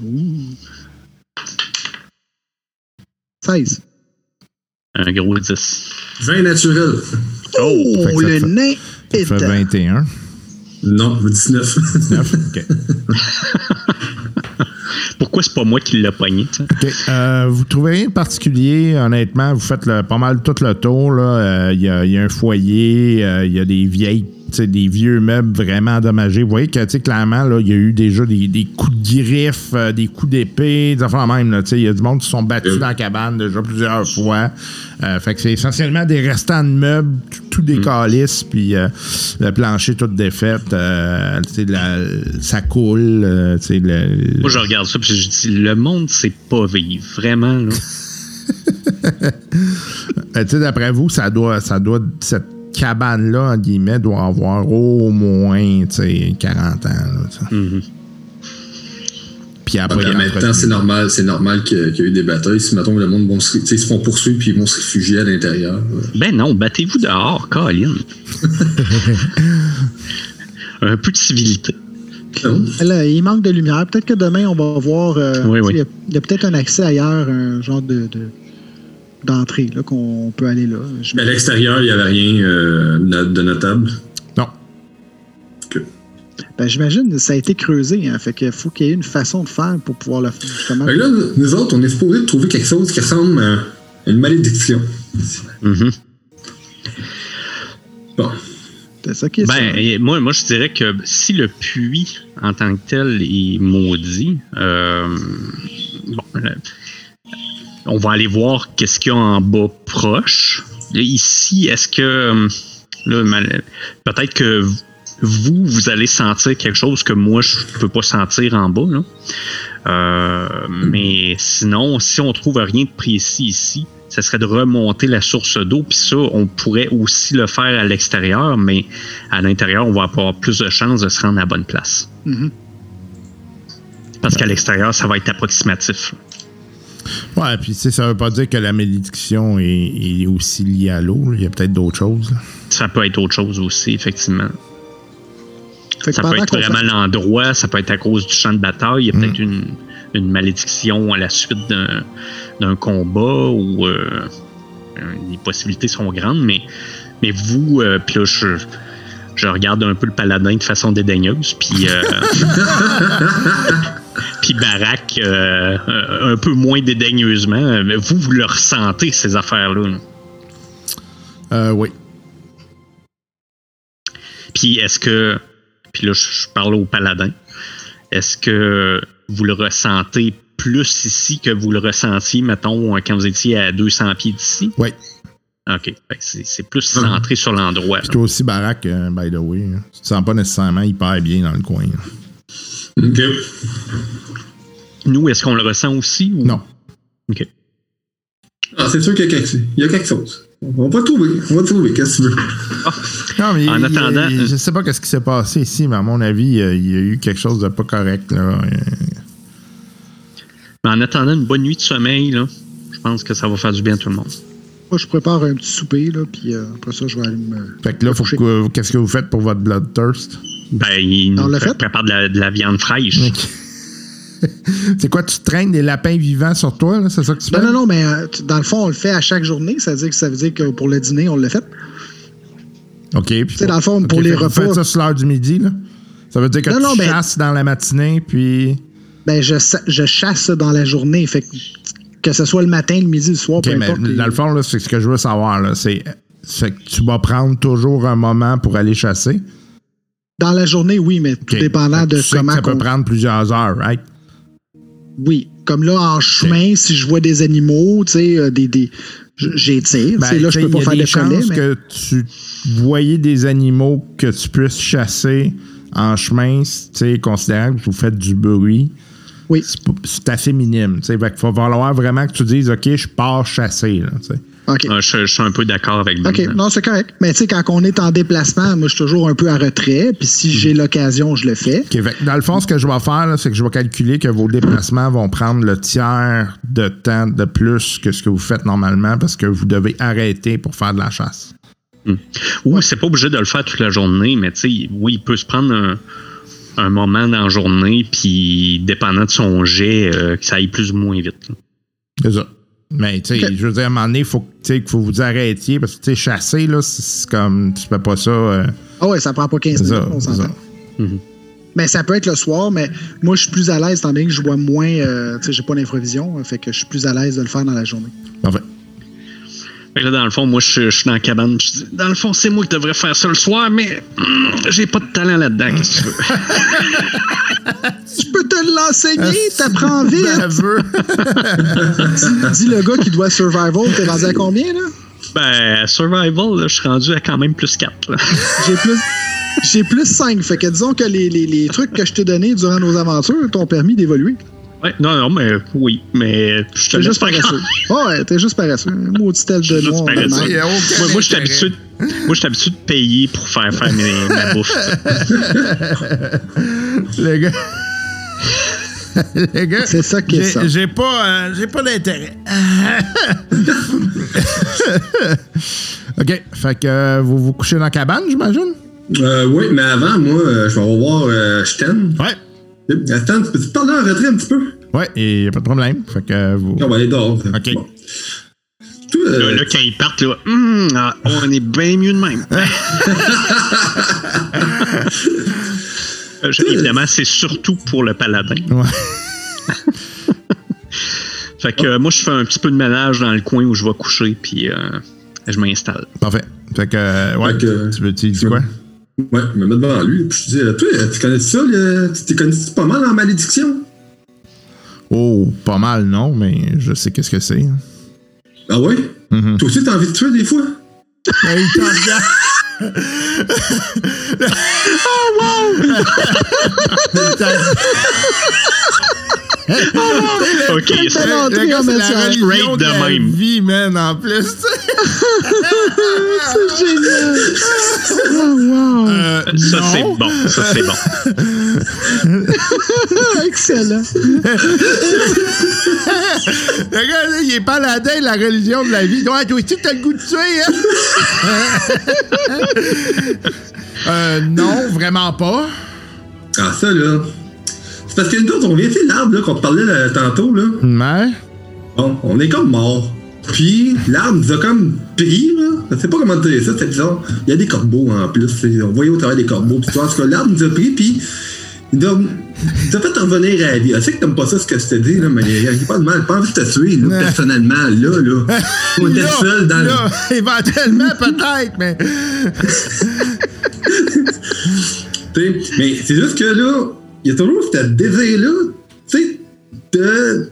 16. Un gros 10. Vin naturel. Oh, ça le fait- nain Ça est fait dedans. 21. Non, 19. 9. OK. Pourquoi c'est pas moi qui l'ai pogné? tu sais? OK. Euh, vous trouvez rien de particulier, honnêtement? Vous faites le- pas mal tout le tour. Euh, Il y, a, il y a un foyer, euh, il y a des vieilles, des vieux meubles vraiment endommagés. Vous voyez que clairement, il y a eu déjà des, des coups de griffe, euh, des coups d'épée, des affaires même. Il y a du monde qui se sont battus dans la cabane déjà plusieurs fois. Euh, fait que c'est essentiellement des restants de meubles, tout, tout des calices, puis euh, le plancher tout défait. Euh, la- ça coule. euh, le- Moi, je regarde ça puis je dis, le monde, c'est pas vivre. Vraiment, là. D'après vous, ça doit, ça doit, cette cabane-là, en guillemets, doit avoir au moins, tu sais, 40 ans. là. Mhm. Puis après, en même temps, c'est normal, c'est normal qu'il y, a- qu'il y a eu des batailles. Si, mettons, le monde vont se, ils font poursuivre puis ils vont se réfugier à l'intérieur. Ben non, battez-vous dehors, Colin. Un peu de civilité. Là, il manque de lumière. Peut-être que demain, on va voir. euh, Oui, oui. Il y a, peut-être un accès ailleurs, un genre de. de- d'entrée là qu'on peut aller là. Je- À l'extérieur, il n'y avait rien euh, de notable? Non. ben, j'imagine que ça a été creusé hein, fait qu'il faut qu'il y ait une façon de faire pour pouvoir le faire justement là, nous autres, on est supposé de trouver quelque chose qui ressemble à une malédiction. Mhm. Bon. C'est ça qui est Ben, ça. moi, moi, je dirais que si le puits en tant que tel est maudit, euh, bon, on va aller voir qu'est-ce qu'il y a en bas proche. Et ici, est-ce que euh, peut-être que vous, vous allez sentir quelque chose que moi, je peux pas sentir en bas. Là. Euh, mais sinon, si on trouve rien de précis ici, ça serait de remonter la source d'eau. Puis ça, on pourrait aussi le faire à l'extérieur, mais à l'intérieur, on va avoir plus de chances de se rendre à la bonne place. Mhm. Parce qu'à l'extérieur, ça va être approximatif. Ouais, puis tu sais, ça veut pas dire que la malédiction est, est aussi liée à l'eau. là. Il y a peut-être d'autres choses. là. Ça peut être autre chose aussi, effectivement. Ça peut être vraiment fait- l'endroit, ça peut être à cause du champ de bataille, il y a peut-être une, une malédiction à la suite d'un, d'un combat ou euh, euh, les possibilités sont grandes, mais, mais vous, euh, puis là, je, je regarde un peu le paladin de façon dédaigneuse, puis euh, puis Barak euh, un peu moins dédaigneusement, mais vous, vous le ressentez, ces affaires-là. là? Euh, oui. Puis est-ce que. Puis là, je parle au paladin. Est-ce que vous le ressentez plus ici que vous le ressentiez, mettons, quand vous étiez à 200 pieds d'ici? Oui. OK. C'est plus centré sur l'endroit. Puis toi aussi, Barack, euh, by the way. hein. Tu te sens pas nécessairement hyper bien dans le coin. là. OK. Nous, est-ce qu'on le ressent aussi? Ou... Non. OK. Ah, c'est sûr qu'il y a quelque, il y a quelque chose. On va trouver. On va trouver. Qu'est-ce que tu veux? Non, mais En il- attendant- il- je sais pas ce qui s'est passé ici, mais à mon avis, euh, il y a eu quelque chose de pas correct. Là. Euh, Mais en attendant une bonne nuit de sommeil, là, je pense que ça va faire du bien à tout le monde. Moi, je prépare un petit souper, là, puis euh, après ça, je vais aller me. Fait que là, faut que, qu'est-ce que vous faites pour votre bloodthirst? Ben, il On nous l'a pré- fait? prépare de la, de la viande fraîche. C'est quoi, tu traînes des lapins vivants sur toi, là? C'est ça que tu fais? Non, non, non, mais euh, tu- dans le fond, on le fait à chaque journée. Ça veut dire que, ça veut dire que pour le dîner, on l'a fait. OK. Puis sais, dans le fond, pour les fait que Vous repas- faites ça sur l'heure du midi, là? Ça veut dire que Non, tu non, ben- chasses dans la matinée, puis... Ben, je, sa- je chasse dans la journée. Fait que, que ce soit le matin, le midi, le soir, OK, peu mais importe. dans le fond, là, c'est ce que je veux savoir, c'est... que tu vas prendre toujours un moment pour aller chasser? Dans la journée, oui, mais tout dépendant de tu sais que comment. ça peut prendre plusieurs heures, right? Oui. Comme là, en chemin, si je vois des animaux, tu sais, euh, des, des, j'étire. Ben, là, je peux pas faire des de chances mais. que tu voyais des animaux que tu puisses chasser en chemin, tu sais, considérant que vous faites du bruit. Oui. C'est assez minime. qu'il va falloir vraiment que tu dises, OK, je pars chasser. Là. Euh, je, je suis un peu d'accord avec lui. OK, non, c'est correct. Mais tu sais, quand on est en déplacement, moi, je suis toujours un peu à retrait. Puis si j'ai l'occasion, je le fais. OK, fait que dans le fond, ce que je vais faire, c'est que je vais calculer que vos déplacements vont prendre le tiers de temps de plus que ce que vous faites normalement parce que vous devez arrêter pour faire de la chasse. Oui, c'est pas obligé de le faire toute la journée, mais tu sais, oui, il peut se prendre un, un moment dans la journée, puis dépendant de son jet, euh, que ça aille plus ou moins vite. C'est ça. Mais, tu sais, je veux dire, à un moment donné, il faut, que- tu sais, qu'il faut vous arrêtiez parce que, tu sais, chasser, là, c'est comme, tu fais pas ça. euh, Ah ouais, ça prend pas 15 c'est minutes, ça. on c'est s'entend. ça. Mais ça peut être le soir, mais moi, je suis plus à l'aise, étant donné que je vois moins. euh, tu sais, j'ai pas d'infravision, fait que je suis plus à l'aise de le faire dans la journée. Parfait. Fait que là, dans le fond, moi, je, je suis dans la cabane, je dis, dans le fond, c'est moi qui devrais faire ça le soir, mais hum, j'ai pas de talent là-dedans, qu'est-ce que tu veux? Tu peux te l'enseigner, t'apprends vite. Baveux. dis, dis le gars qui doit survival, t'es rendu à combien, là? Ben, survival, là, je suis rendu à quand même plus 4. Là. J'ai plus. J'ai plus 5. Fait que disons que les, les- les trucs que je t'ai donnés durant nos aventures t'ont permis d'évoluer. Ouais, non, non, mais oui, mais je te T'es juste paresseux. Ouais, t'es juste paresseux. Maudit tel de noir. Moi, moi, je suis habitué, moi, je suis habitué de payer pour faire faire mes- ma bouffe. Le gars. Le gars. C'est ça qui est j'ai- ça. J'ai pas, euh, j'ai pas d'intérêt. OK. Fait que euh, vous vous couchez dans la cabane, j'imagine? Euh, oui, mais avant, moi, euh, je vais revoir euh, Sten. Ouais. Stan, peux-tu te parler en retrait un petit peu? Ouais, et y a pas de problème. Fait que euh, vous. On va aller dehors. OK. Bon. Toi, euh, Là, là, quand ils partent, là, Hum, ah, on est bien mieux de même. Euh, je- évidemment, c'est surtout pour le paladin. Ouais. Fait que euh, moi, je fais un petit peu de ménage dans le coin où je vais coucher, puis euh, je m'installe. Parfait. Fait que, euh, ouais, Fait que- tu veux tu dis quoi? Ouais, je me mets devant lui. Puis je dis, euh, toi, tu connais ça? le- Tu t'es connais pas mal en malédiction? Oh, pas mal, non, mais je sais qu'est-ce que c'est. hein. Ah ouais? Mhm. Toi aussi, t'as envie de tuer des fois? Mais il t'en regarde. OK, c'est la religion de de la même. vie, man, en plus. C'est génial. Oh, wow. Euh, ça, c'est bon. Ça, c'est bon. Excellent. Le gars, là, il est paladin de la religion de la vie. Ouais, toi aussi, t'as le goût de tuer, hein? euh, non, vraiment pas. Ah, ça, là. C'est parce que nous autres, on vient de l'arbre, là, qu'on te parlait là, tantôt, là. Mais, Bon, on est comme mort. Puis, l'arbre nous a comme pris, là. Je sais pas comment dire ça, c'est bizarre. Il y a des corbeaux en plus. On voyait au travers des corbeaux. Puis, en tout cas, l'arbre nous a pris, puis. Il nous a, il nous a fait revenir à la vie. Je sais que t'aimes pas ça, ce que je te dis, là, mais il n'y a pas de mal. Pas envie de te tuer, là, personnellement, là, là. On était seul dans le. éventuellement, peut-être, mais. Mais c'est juste que là, il y a toujours ce désir-là, tu sais, de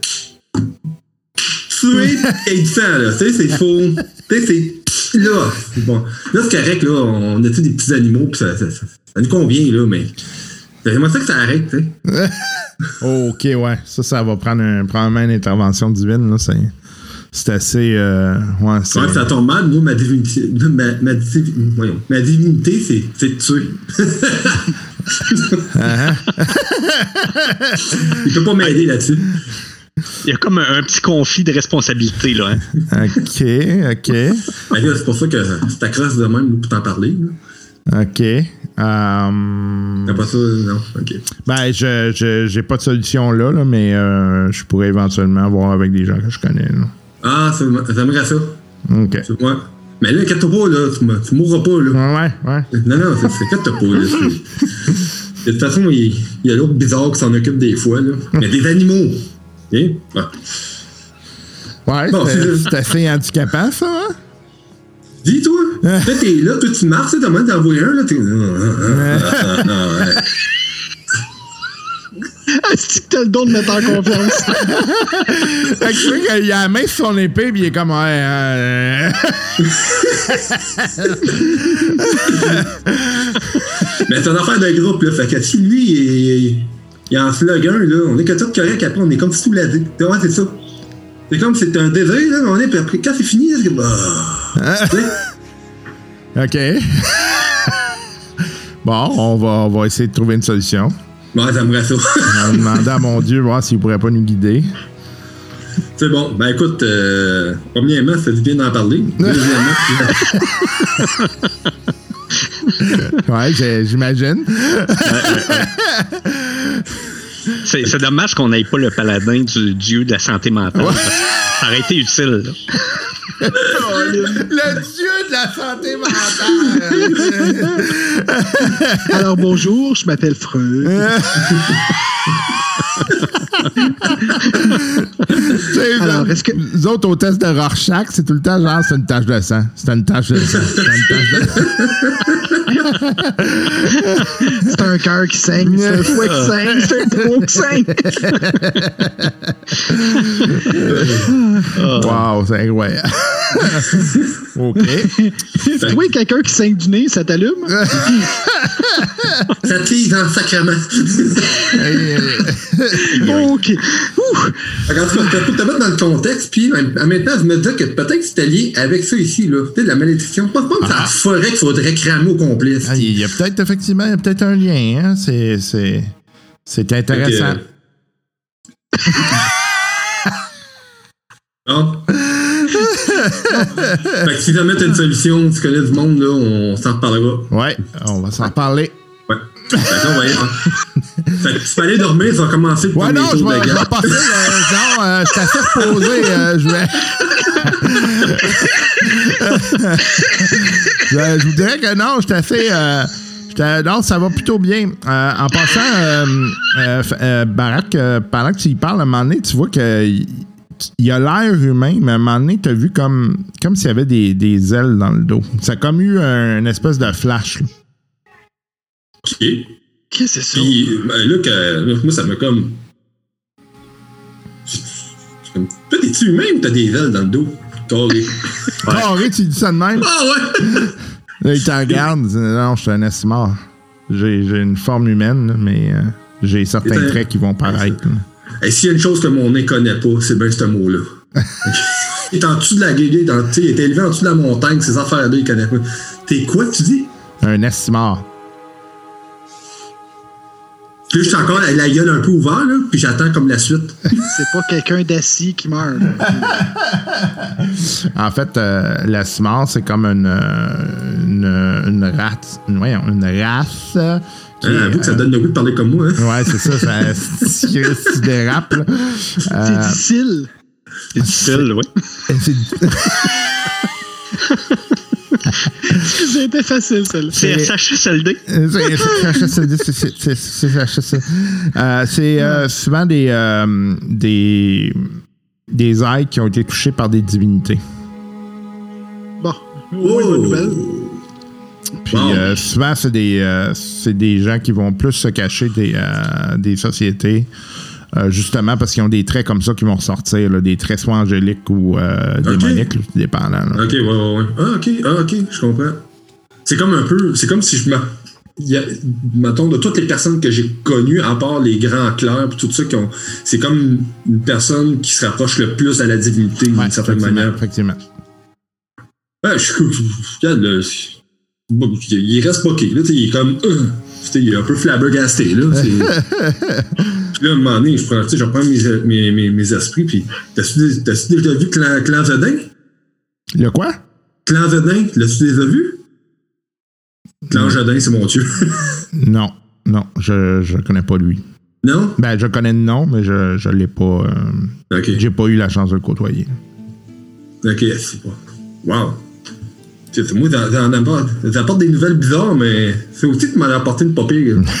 tuer et sang, là. Tu sais, c'est faux. Tu sais, c'est. Là, c'est bon. Là, c'est correct, là, on a tous des petits animaux, pis ça, ça, ça, ça nous convient, là, mais. J'aimerais ça que ça arrête, tu sais. Ok, ouais. Ça, ça va prendre un, probablement une intervention divine, là. C'est, c'est assez. euh, ouais, c'est. Ouais, ça tombe mal, moi, ma divinité, ma, ma, divinité, c'est, c'est tuer. Il peut pas m'aider là-dessus. Il y a comme un, un petit conflit de responsabilité, là. Hein? Ok, ok. Là, c'est pour ça que c'est accroche de même pour t'en parler. là. Ok. Euh, T'as pas ça, non? Ok. ben, je, je, j'ai pas de solution là, là mais euh, je pourrais éventuellement voir avec des gens que je connais. là. Ah, ça- j'aimerais ça. Ok. C'est- Ouais. Mais là, inquiète-toi pas, là. Tu, tu mourras pas, là. Ouais, ouais. Non, non, c'est- inquiète-toi pas, là. De toute façon, il, il y a l'autre bizarre qui s'en occupe des fois, là. Mais des animaux. Hein? Ouais. Ouais, Bon, c'est, assez handicapant, ça, hein? Dis, toi. Toi, t'es là, toi, tu marches, t'as envie d'en voir un, là. T'es. Ah, ah, ah, ah, ouais. Est-ce que t'as le don de mettre en confiance? Fait que tu vois qu'il a la main sur son épée, puis il est comme. Ouais, euh, Mais c'est une affaire de groupe, là. Fait que si lui, il, il en slug un, là, on est que tout correct après, on est comme soulagé. Tu vois, c'est ça. C'est comme c'est un désir, là, on est, puis après, quand c'est fini, là, c'est. Ah. Tu sais? ok. bon, on va, on va essayer de trouver une solution. Ouais, j'aimerais ça. On va demander à mon Dieu voir s'il pourrait pas nous guider. c'est bon. Ben écoute, euh, premièrement, ça fait du bien d'en parler. Deuxièmement, Ouais, j'imagine. C'est c'est dommage qu'on n'ait pas le paladin du dieu de la santé mentale. Ça aurait été utile. là. Le Dieu de la santé mentale. Alors bonjour, je m'appelle Freud. Alors, est-ce que- Les autres, au test de Rorschach, c'est tout le temps genre, c'est une tache de sang. C'est une tache de sang. C'est une tache de sang. C'est un cœur qui saigne, c'est un fouet qui saigne, c'est un poumon qui saigne. Wow, c'est incroyable. OK. Toi, quelqu'un qui saigne du nez, ça t'allume? ça te dans le sacrement. OK. Tout cas, pour te mettre dans le contexte, puis en même temps, je me disais que peut-être que c'était lié avec ça ici, là. Tu de la malédiction. Pas pas que c'est la forêt qu'il faudrait cramer au complet. Ah, Il y a peut-être, effectivement, il y a peut-être un lien. Hein? C'est, c'est, c'est intéressant. Non. fait que si jamais t'as une solution, tu connais du monde, là, on s'en reparlera. Ouais, on va s'en Ouais. Fait que y- tu peux aller dormir, ça va commencer le Ouais, non, je vais, je vais passer. euh, non, euh, je suis assez reposé. euh, je vais. je, je vous dirais que non, je suis assez. euh, j'étais- non, ça va plutôt bien. Euh, en passant, Barack, pendant que tu y parles, à un moment donné, tu vois que. il- il a l'air humain, mais à un moment donné, tu as vu comme, comme s'il y avait des, des ailes dans le dos. Ça a comme eu un, une espèce de flash. là. OK. Qu'est-ce que c'est ça? Puis ben, là, que, moi, ça m'a comme. Toi, t'es-tu humain ou t'as des ailes dans le dos? Carré. Carré, tu dis ça de même? Ah ouais! Là, il t'en regarde. il dit, Non, je suis un estimard. J'ai j'ai une forme humaine, là, mais euh, j'ai certains traits qui vont paraître. Et s'il y a une chose que mon nez connaît pas, c'est bien ce mot-là. il est en dessous de la gueule, il est en- tu sais, il est élevé en dessous de la montagne, ces affaires-là, il connaît pas. T'es quoi, tu dis? Un estimard. Puis je suis encore avec la gueule un peu ouverte, là, puis j'attends comme la suite. C'est pas quelqu'un d'assis qui meurt. En fait, euh, l'estimard, c'est comme une, euh, une, une race. une- voyons, une race. euh, qui Hein, avoue que ça euh, donne le goût de parler comme moi. Hein? Ouais, c'est ça, ça se se dérape. là. C'est Euh, difficile. C'est difficile, oui. c'est- C'était facile, celle-là. C'est SHSLD. C'est CHSLD, c'est- c'est- c'est- c'est. Euh, C'est euh, souvent des, euh, des, des êtres qui ont été touchés par des divinités. Bon, moins, bonne nouvelle. Puis euh, souvent, c'est des, euh, c'est des gens qui vont plus se cacher des, euh, des sociétés. Euh, justement parce qu'ils ont des traits comme ça qui vont ressortir, là, des traits soit angéliques ou euh, là, dépendant. là. Ok, ouais, ouais, ouais. Ah, ok, ah, ok, je comprends. C'est comme un peu. C'est comme si je y a- mettons, de toutes les personnes que j'ai connues, à part les grands clercs et tout ça, qui ont, c'est comme une personne qui se rapproche le plus à la divinité d'une certaine effectivement, manière. effectivement. Ouais, je suis. Il reste pas là, il est comme. euh, il est un peu flabbergasté, là. Puis là, à un moment donné, je prends, je reprends mes, mes, mes, mes esprits, puis t'as-tu déjà vu Clan, Clan Vedin? Le quoi? Clan Vedin, l'as-tu déjà vu? Clan Jodin, c'est mon dieu. Non, non, je je connais pas lui. non? Ben, je connais le nom, mais je je l'ai pas. euh. J'ai pas eu la chance de le côtoyer. Ok, c'est pas. Wow. Tu sais, moi, t'en apportes, t'apportes des nouvelles bizarres, mais c'est aussi que tu m'en as apporté une. Comme-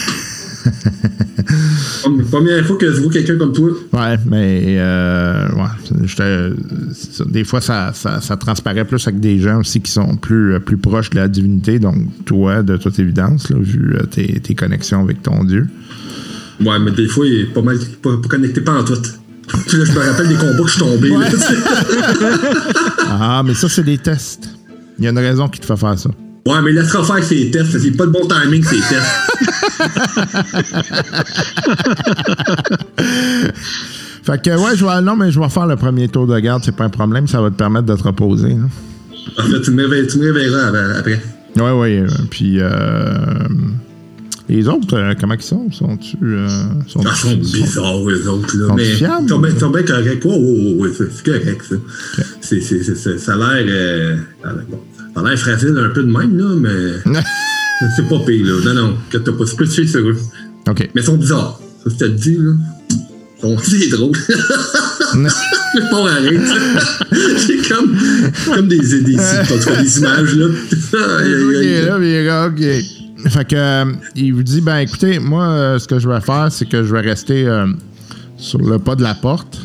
Première fois que je vois quelqu'un comme toi. Ouais, mais euh, ouais, ça. des fois, ça, ça, ça transparaît plus avec des gens aussi qui sont plus, euh, plus proches de la divinité. Donc, toi, de toute évidence, là, vu euh, tes, tes connexions avec ton Dieu. Ouais, mais des fois, il est pas mal pas, pas connecté pas en tout. Là, je me rappelle des combats que je suis tombé. Ah, mais ça, c'est des tests. Il y a une raison qui te fait faire ça. Ouais, mais laisse-toi faire ces tests. C'est pas le bon timing, ces tests. Fait que, ouais, je vais, non, mais je vais faire le premier tour de garde, c'est pas un problème, ça va te permettre de te reposer. En fait, tu me, réveilleras après. Ouais, ouais. euh, puis, euh, les autres, euh, comment ils sont? Sont-tu. Euh, sont, Ah, ils sont bizarres, les autres. Là. Sont mais ils sont bien, ils sont bien corrects. Oh, oh, ouais, c'est correct, ça. C'est, c'est, c'est, c'est- ça a l'air. euh, ça a l'air- bon, a l'air fragile un peu de même, là, mais. c'est pas pire, là. Non, non, que t'as pas. C'est plus sur eux. OK. Mais ils sont bizarres. Ça, je te le dis, là. C'est drôle. C'est pas arrêt. C'est comme, comme des, des, des, des images, là. Il est là, est là, OK. Fait que, euh, il vous dit, ben écoutez, moi, euh, ce que je vais faire, c'est que je vais rester euh, sur le pas de la porte.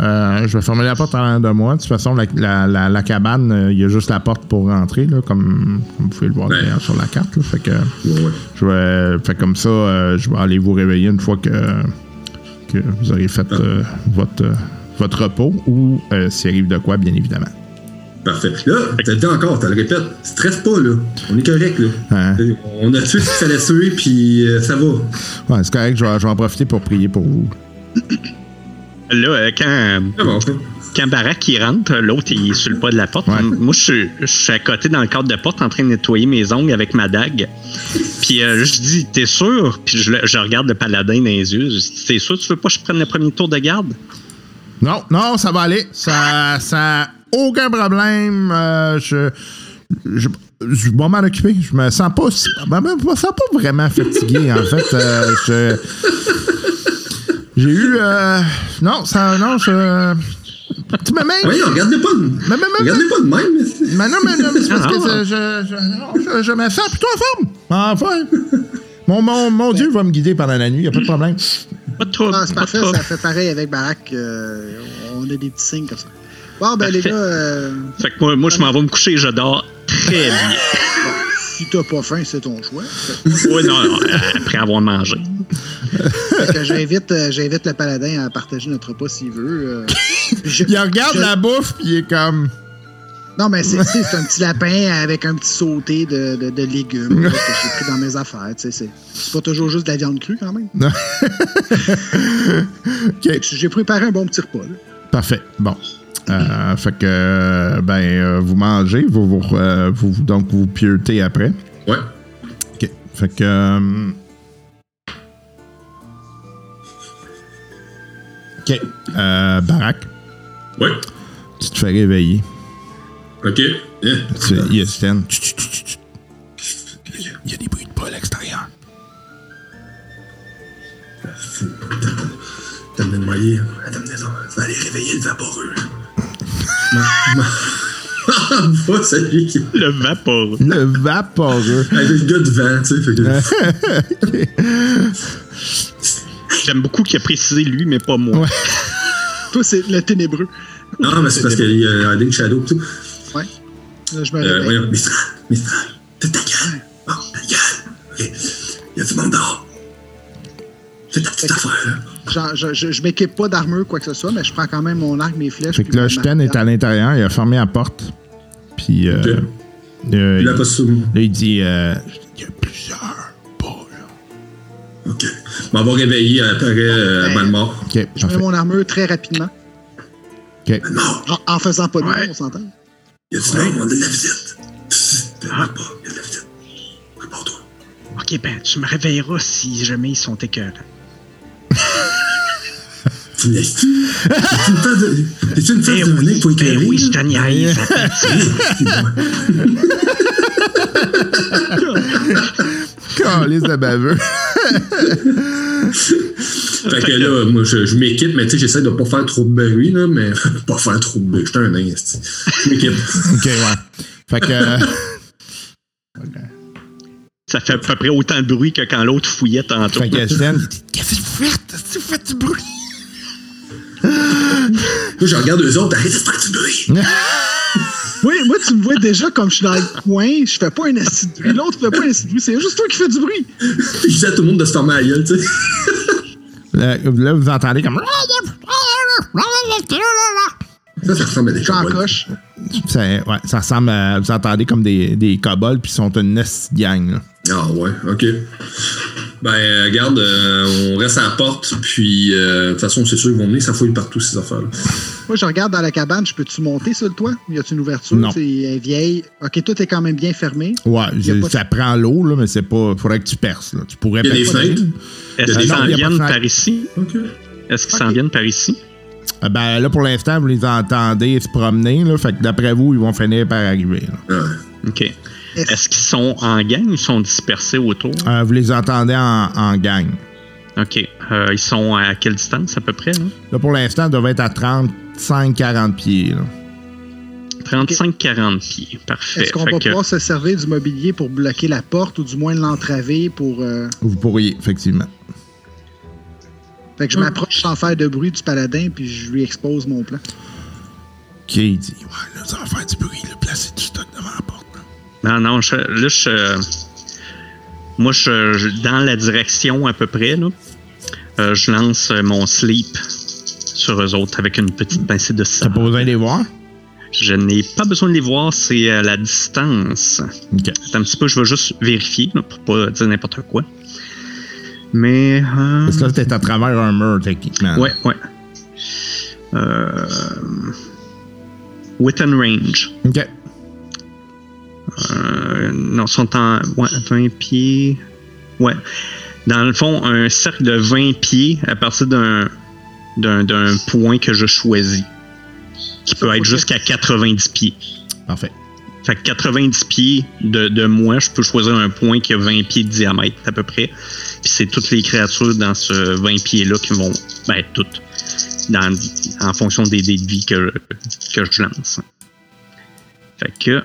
Euh, je vais fermer la porte en arrière de moi. De toute façon, la, la, la, la cabane, euh, il y a juste la porte pour rentrer, là, comme, comme vous pouvez le voir sur la carte. là. Fait que, Ouais, je vais, fait comme ça, euh, je vais aller vous réveiller une fois que, que vous aurez fait votre, votre repos ou s'il arrive de quoi, bien évidemment. Parfait. Là, t'as dit encore, t'as le répète, stresse pas, là. On est correct, là. Hein? On a tué ce qu'il fallait tuer, puis ça va. Ouais, c'est correct, je vais, je vais en profiter pour prier pour vous. Là, euh, quand, quand Barack il rentre, l'autre il est sur le pas de la porte. Ouais. Moi, je suis, je suis à côté dans le cadre de porte en train de nettoyer mes ongles avec ma dague. Puis euh, je dis, t'es sûr? Puis je, regarde le paladin dans les yeux. Je dis, t'es sûr tu veux pas que je prenne le premier tour de garde? Non, non, ça va aller. Ça, ça, aucun problème. Euh, je, je, je vais m'en occuper. Je me sens pas, je me sens pas vraiment fatigué, en fait. Euh, je, j'ai eu, euh, non, ça, non, je, tu me mets, Voyons, regardez pas de, mais, mais, mais, regardez pas de même. mais- mais non, mais non, mais c'est parce que Ah. je, je, je, je, je me sens plutôt en forme. Enfin, mon, mon, mon Dieu va me guider pendant la nuit, y a pas de problème. Pas de trouble. Ah, c'est parfait, ça fait pareil avec Barack. euh, on a des petits signes comme ça. Bon, ben les gars, euh, Fait que moi, moi je m'en vais me coucher je dors très bien. Si t'as pas faim, c'est ton choix. Ouais, non, non, après avoir mangé. J'invite, euh, j'invite le paladin à partager notre repas s'il veut. euh. Je- Il regarde je- la bouffe, puis il est comme. Non, mais c'est un petit lapin avec un petit sauté de, de, de légumes là, que j'ai pris dans mes affaires. C'est c'est pas toujours juste de la viande crue quand même. OK. J'ai préparé un bon petit repas. là. Parfait. Bon. Euh, fait que, euh, ben, euh, vous mangez, vous, vous, euh, vous- donc vous pieuretez après. Ouais. OK. Fait que. euh, OK. Euh, Barack, Ouais. tu te fais réveiller. Ok. Tu- Il y a Stan. Chut, chut, chut, chut. Il y a des bruits de pas à l'extérieur. Attends, attends. Tu vas aller réveiller le vaporeux. Pas celui qui. Le vapeur. Le vaporeux. Avec le gars de vent, tu sais. Que. J'aime beaucoup qu'il a précisé lui, mais pas moi. Ouais. Toi, c'est le ténébreux. Non, mais c'est parce qu'il y a un Link Shadow et tout. Ouais. Là, je me Euh, voyons, Mistral, Mistral, ta gueule. Bon, ta gueule. Ok. Il y a du monde dehors. Fais ta petite affaire, là. Genre, je je, je m'équipe pas d'armure, quoi que ce soit, mais je prends quand même mon arc, mes flèches. Fait que là, ma- Stan est à l'intérieur, il a fermé la porte. Puis. euh, euh, Il a pas sous. Là, il dit euh, il y a plusieurs boules. Ok. On va réveiller après euh, Ouais. Balmort. Ok, Je mets mon armure très rapidement. Ok. Balmort, En, en faisant pas de Ouais. on s'entend. il y a du monde, on a de la visite. Parle pas, il y a de la visite. Prépare-toi. Ok, ben, tu me réveilleras si jamais ils sont écœurants. Tu? C'est une phase de. C'est une phase Eh de oui, nez pour éclairer. oui, je te niaise. Calice de baveux. Fait que là, moi, je, je m'équipe, mais tu sais, j'essaie de pas faire trop de bruit, là, mais pas faire trop de bruit. J'étais un nain, esti. Je m'équipe. ok, ouais. Fait que. euh, Ça fait à peu près autant de bruit que quand l'autre fouillait tantôt. fait que Stan, Qu'est-ce que vous faites Est-ce que vous faites du bruit? Moi, je regarde eux autres, arrête de faire du bruit. Oui, moi, tu me vois déjà comme je suis dans le coin, je fais pas un acide de bruit, l'autre fait pas un acide de bruit, c'est juste toi qui fais du bruit. Je dis à tout le monde de se fermer la gueule, tu sais. là, là, vous entendez comme. Ça, ça ressemble à des coche. Ça, ouais, ça ressemble à. Vous entendez comme des, des kobolds, puis ils sont une nest gang. là. Ah ouais, ok. Ben, euh, regarde, euh, on reste à la porte, puis euh, de toute façon, c'est sûr qu'ils vont venir, ça fouille partout, ces affaires-là. Moi, je regarde dans la cabane, je peux-tu monter sur le toit? Y a-tu une ouverture? Non. C'est vieille. Ok, tout est quand même bien fermé. Ouais, pas ça prend l'eau, là, mais c'est pas. Faudrait que tu perces. Là. Tu pourrais Il y a des fenêtres? Est-ce qu'ils s'en viennent par ici? Ok. Est-ce qu'ils s'en viennent par ici? Ah, Ben là, pour l'instant, vous les entendez se promener, là. Fait que d'après vous, ils vont finir par arriver. là. Ouais. OK. Est-ce- qu'ils sont en gang ou ils sont dispersés autour? Euh, vous les entendez en, en gang. OK. Euh, ils sont à quelle distance à peu près? là? Là, pour l'instant, ils doivent être à 35-40 pieds. Là. 35-40 pieds. Parfait. Est-ce qu'on va que- pouvoir se servir du mobilier pour bloquer la porte ou du moins l'entraver pour. euh, Vous pourriez, effectivement. Fait que je m'approche sans faire de bruit du paladin puis je lui expose mon plan. OK, il dit Ouais, là, ça va faire du bruit, là, placer du stock devant la porte. Non, non, je- là, je. Moi, je, je- dans la direction à peu près, là, euh, je lance euh, mon sleep sur eux autres avec une petite pincée de T'as sang. pas besoin de les voir? Je n'ai pas besoin de les voir, c'est à la distance. OK. Attends un petit peu, je vais juste vérifier là, pour pas dire n'importe quoi. Mais. euh, Parce que là, t'es à travers un mur, techniquement. Ouais, ouais. Euh, within range. OK. Euh, non, sont en ouais, 20 pieds. Ouais. Dans le fond, un cercle de 20 pieds à partir d'un d'un d'un point que je choisis. Qui peut être jusqu'à 90 pieds. Parfait. Fait que 90 pieds de, de moi, je peux choisir un point qui a 20 pieds de diamètre à peu près. Puis c'est toutes les créatures dans ce 20 pieds-là qui vont. Ben, toutes. Dans, en fonction des dés de vie que, que je lance. Fait que.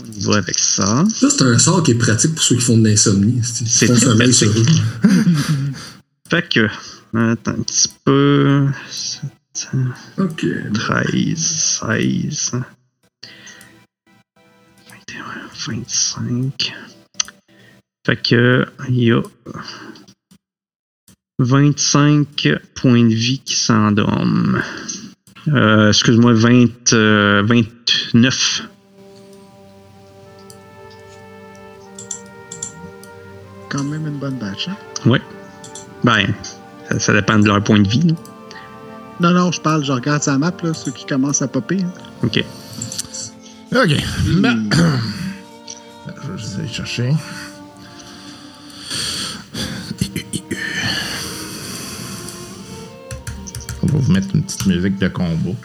On y va avec ça. Ça, c'est un sort qui est pratique pour ceux qui font de l'insomnie. C'est très sommeil sur eux. Fait que. Attends un petit peu. Ok. 13, 16. 21, 25. Fait que il y a 25 points de vie qui s'endorment. Euh, Excuse-moi, 20, euh, 29. Quand même une bonne batch. Hein? Ouais. Ben, ça, ça dépend de leur point de vie. là. Non, non, je parle, je regarde sa map, là, ceux qui commencent à popper. hein. OK. OK. Ben, je vais juste aller chercher. On va vous mettre une petite musique de combo.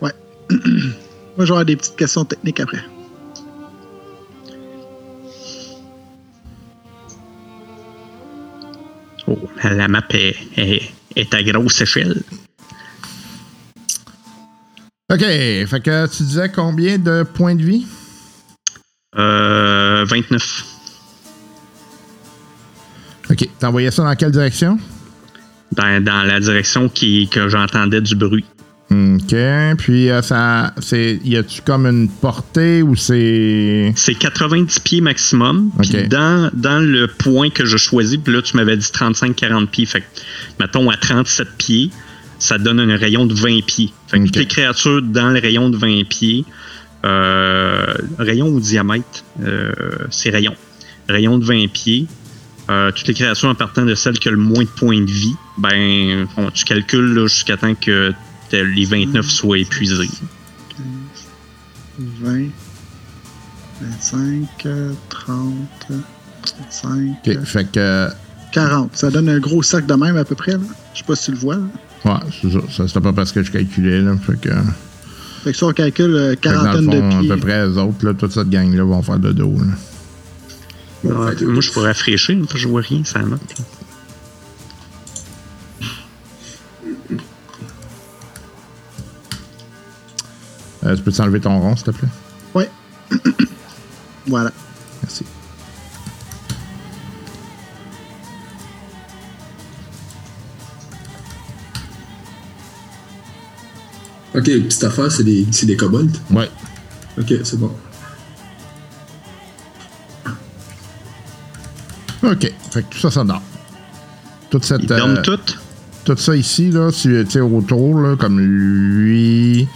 Ouais. Moi, je vais avoir des petites questions techniques après. La map est, est, est à grosse échelle. OK. Fait que tu disais combien de points de vie? Euh, 29. OK. T'envoyais ça dans quelle direction? Dans, dans la direction qui, que j'entendais du bruit. OK. Puis, euh, ça. c'est Y a-tu comme une portée ou c'est? C'est 90 pieds maximum. Puis dans, dans le point que je choisis, puis là, tu m'avais dit 35-40 pieds. Fait que, mettons, à 37 pieds, ça donne un rayon de 20 pieds. Fait que toutes les créatures dans le rayon de 20 pieds, euh, rayon ou diamètre, euh, c'est rayon. Rayon de 20 pieds. euh, toutes les créatures en partant de celles qui ont le moins de points de vie, ben, on- tu calcules jusqu'à temps que les 29 soient épuisés. 20, 25, euh, 30, 35, OK. Fait que. 40. Ça donne un gros sac de même à peu près. Là. Je sais pas si tu le vois. Là. Ouais, c'est ça. ça C'était pas parce que je calculais, là. Fait que. Fait que ça, on calcule euh, quarantaine fond, de à pieds. peu près, les autres, là, toute cette gang-là vont faire de dos, là. Ouais, moi, je pourrais rafraîchir, je vois rien, ça note. Euh, tu peux t'enlever ton rond, s'il te plaît? Ouais. voilà. Merci. Ok, petite affaire, c'est des, c'est des kobolds. Ouais. Ok, c'est bon. OK. Fait que tout ça, ça dort. Toute cette. Ils dorment euh, toutes? tout ça ici, là, tu tu sais, autour, là, comme lui,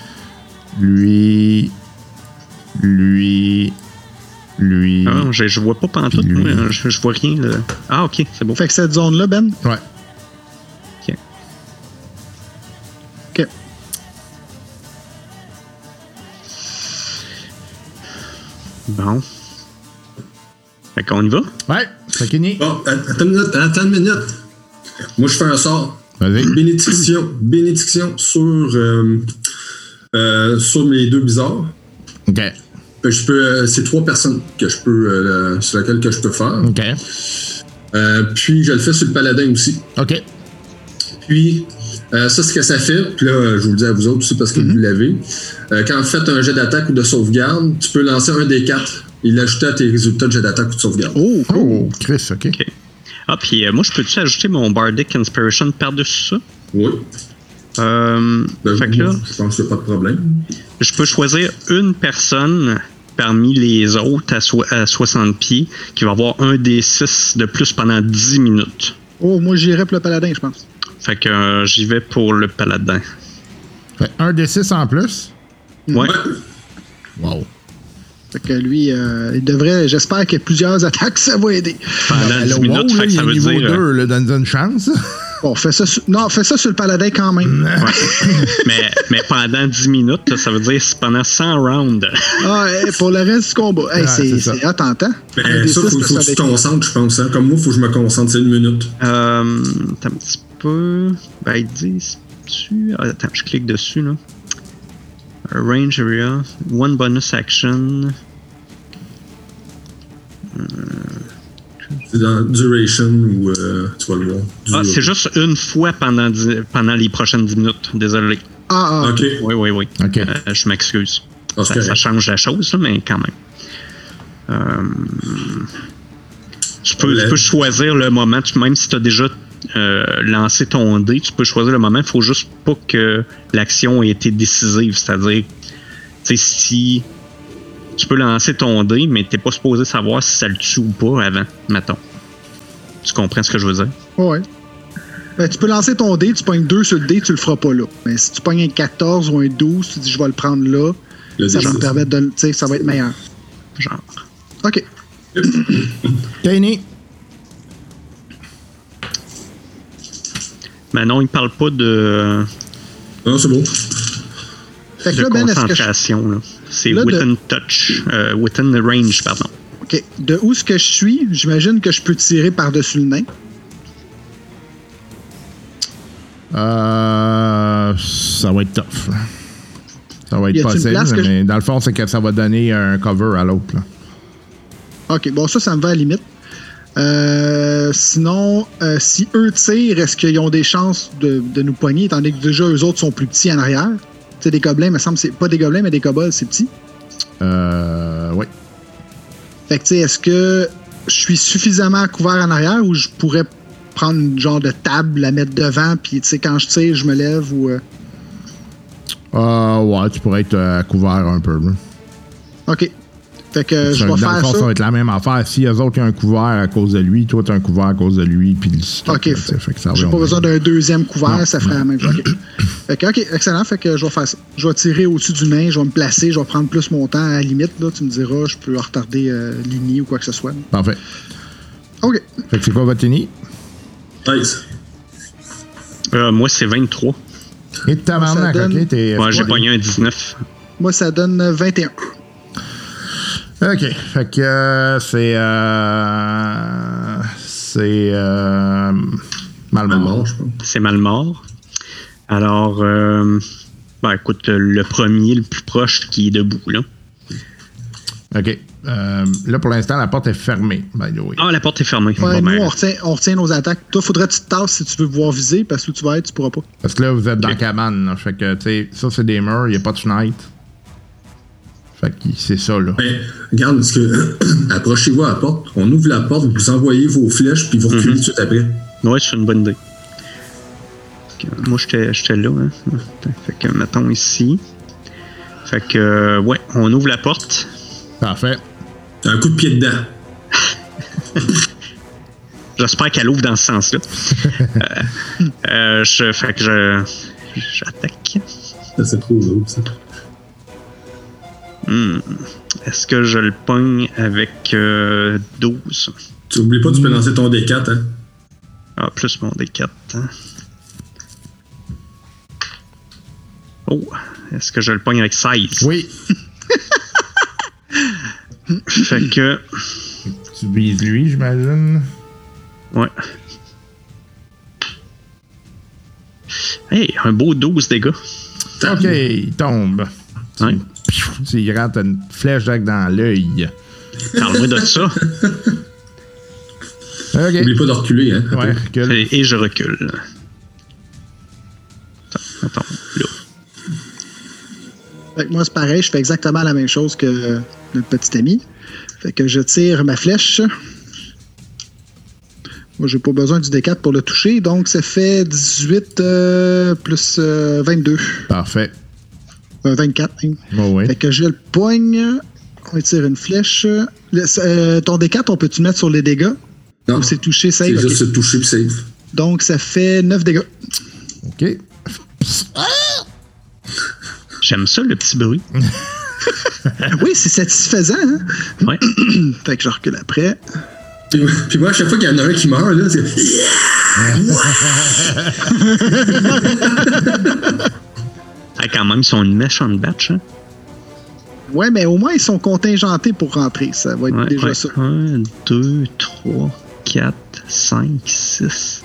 lui, lui, lui. Ah, je, je vois pas pantoute, Lui. moi. Je, je vois rien. Là. Ah, ok, c'est bon. Fait que cette zone-là, Ben, Ouais. Ok. OK. Bon. Fait qu'on y va? Ouais, c'est fini. Bon, attends une minute, attends une minute. Moi, je fais un sort. Vas-y. Bénédiction. Bénédiction sur, euh, euh, sur mes deux bizarres. OK. Que je peux, euh, c'est trois personnes que je peux, euh, sur lesquelles que je peux faire. OK. Euh, puis je le fais sur le paladin aussi. OK. Puis euh, ça, ce que ça fait, puis là, je vous le dis à vous autres aussi parce que vous l'avez. Euh, quand vous faites un jet d'attaque ou de sauvegarde, tu peux lancer un des quatre et l'ajouter à tes résultats de jet d'attaque ou de sauvegarde. oh, cool. Oh, Chris, OK. Ok. Ah, puis euh, moi, je peux-tu ajouter mon Bardic Inspiration par-dessus ça? Oui. Euh, Ben, fait que là, moi, je pense qu'il n'y a pas de problème. je peux choisir une personne parmi les autres à, so- à 60 pieds qui va avoir un des 6 de plus pendant 10 minutes. Oh, moi, j'irais pour le paladin, je pense. Fait que euh, j'y vais pour le paladin. Fait un des six en plus? Ouais. Wow. Fait que lui, euh, il devrait, j'espère qu'il y a plusieurs attaques, ça va aider. Pendant Ben, 10 le minutes, wow, fait là, que il ça veut niveau dire. euh, 2, là, donne une chance. Bon, fais ça sur, non, fais ça sur le paladin quand même. Ouais. mais, mais pendant 10 minutes, ça veut dire pendant 100 rounds. Ah, hey, pour le reste du combat. Hey, Ouais, c'est c'est ça. Ben, ça, faut, que faut que ça tu te concentres, je pense. Hein. Comme moi, il faut que je me concentre. C'est une minute. Euh, attends un petit peu. Ben, ils disent dessus. Ah, attends, je clique dessus, là. Range area. One bonus action. Dans Duration ou euh, tu vas le voir. Ah, c'est juste une fois pendant, dix- pendant les prochaines 10 minutes. Désolé. Ah, ah, Ok. Oui, oui, oui. OK. Euh, je m'excuse. Ah, Ça, ça change la chose, mais quand même. Euh, tu, peux, tu peux choisir le moment, tu- même si tu as déjà euh, lancé ton dé, tu peux choisir le moment. Il faut juste pas que l'action ait été décisive. C'est-à-dire, tu sais, si tu peux lancer ton dé, mais t'es pas supposé savoir si ça le tue ou pas avant, mettons. Tu comprends ce que je veux dire? Ouais. Ben, tu peux lancer ton dé, tu pognes 2 sur le dé, tu le feras pas là. Mais si tu pognes un 14 ou un 12, tu dis je vais le prendre là, Le ça va D6. me permettre de. le- Tu sais, ça va être meilleur. Genre. OK. Kenny. Mais non, il parle pas de, Non, c'est bon. Fait que de là, Ben, est-ce que je. concentration. là. C'est Là, de- within touch. euh, within the range, pardon. OK. De où est-ce que je suis, j'imagine que je peux tirer par-dessus le nain. Euh, ça va être tough. Ça va être possible, je- mais dans le fond, c'est que ça va donner un cover à l'autre. OK, bon, ça, ça me va à la limite. Euh, sinon, euh, si eux tirent, est-ce qu'ils ont des chances de, de nous pogner, étant donné que déjà eux autres sont plus petits en arrière? Tu sais, des gobelins, me semble, c'est pas des gobelins, mais des kobolds, c'est petit. Euh, oui. Fait que, tu sais, est-ce que je suis suffisamment couvert en arrière ou je pourrais prendre une genre de table, la mettre devant, puis, tu sais, quand je tire, je me lève ou. euh, Euh, ouais, tu pourrais être euh, couvert un peu. là. OK. Fait que je dans vais le faire fond, ça ça. va être la même affaire. Si eux autres ont un couvert à cause de lui, toi, tu as un couvert à cause de lui, puis le stock, OK. là, tu sais, fait que ça J'ai pas besoin d'un deuxième couvert, Non, ça ferait la même chose. OK. Fait que, OK, excellent. Fait que je vais faire ça. Je vais tirer au-dessus du nain, je vais me placer, je vais prendre plus mon temps à la limite. Là, tu me diras, je peux retarder euh, l'ini ou quoi que ce soit. Parfait. OK. Fait que c'est quoi votre? Nice. Euh, moi, c'est 23. Et Ça donne- ok? T'es. Moi, j'ai pogné un 19. Moi, ça donne 21. Ok, fait que euh, c'est. Euh, c'est. Euh, mal Mal mort. mort, je pense. C'est mal mort. Alors, euh, ben, écoute, le premier, le plus proche qui est debout, là. Ok. Euh, là, pour l'instant, la porte est fermée, by the way. Ah, la porte est fermée. Ouais, Bon, nous, ben, on retient, on retient nos attaques. Toi, faudrait que tu te tasses si tu veux pouvoir viser, parce que où tu vas être, tu pourras pas. Parce que là, vous êtes dans la cabane. là. fait que, tu sais, ça, c'est des murs, il n'y a pas de fenêtre. Fait que c'est ça, là. Ben, regarde, parce que approchez-vous à la porte, on ouvre la porte, vous envoyez vos flèches, puis vous reculez Mhm. tout de suite après. Ouais, c'est une bonne idée. Moi, j'étais là. Hein. Fait que, mettons ici. Fait que, euh, ouais, on ouvre la porte. Parfait. Un coup de pied dedans. J'espère qu'elle ouvre dans ce sens-là. euh, euh, je, fait que je. J'attaque. Ça, C'est trop drôle, ça. Hmm. Est-ce que je le pogne avec euh, 12? Tu oublies pas, tu peux lancer ton D4, hein. Ah, plus mon D4. hein. Oh, est-ce que je le pogne avec 16? Oui. Fait que. Tu vises lui, j'imagine. Ouais. Hey, un beau 12 dégâts. Ok, il tombe. Ouais. Tu y rentres une flèche direct dans l'œil. Parle-moi de ça. Ok. Oublie pas de reculer, hein. Ouais, recule. Et, et je recule. Attends, attends, là. Fait que moi, c'est pareil, je fais exactement la même chose que notre petit ami. Fait que je tire ma flèche. Moi, j'ai pas besoin du D4 pour le toucher, donc ça fait 18 euh, plus euh, 22. Parfait. Euh, 24, même. Bon, ouais. Fait que je le poigne. On tire une flèche. Le- euh, ton D4, on peut-tu mettre sur les dégâts? Non, Ou c'est touché, save? c'est juste se toucher puis save. Donc, ça fait 9 dégâts. Ok. J'aime ça, le petit bruit. oui, c'est satisfaisant, hein? Ouais. Fait que je recule après. Puis, puis moi, à chaque fois qu'il y en a un qui meurt, là, c'est. Ah, quand même, ils sont une méchante batch. Hein? Ouais, mais au moins, ils sont contingentés pour rentrer. Ça va être Ouais, déjà ouais. ça. 1, 2, 3, 4, 5, 6,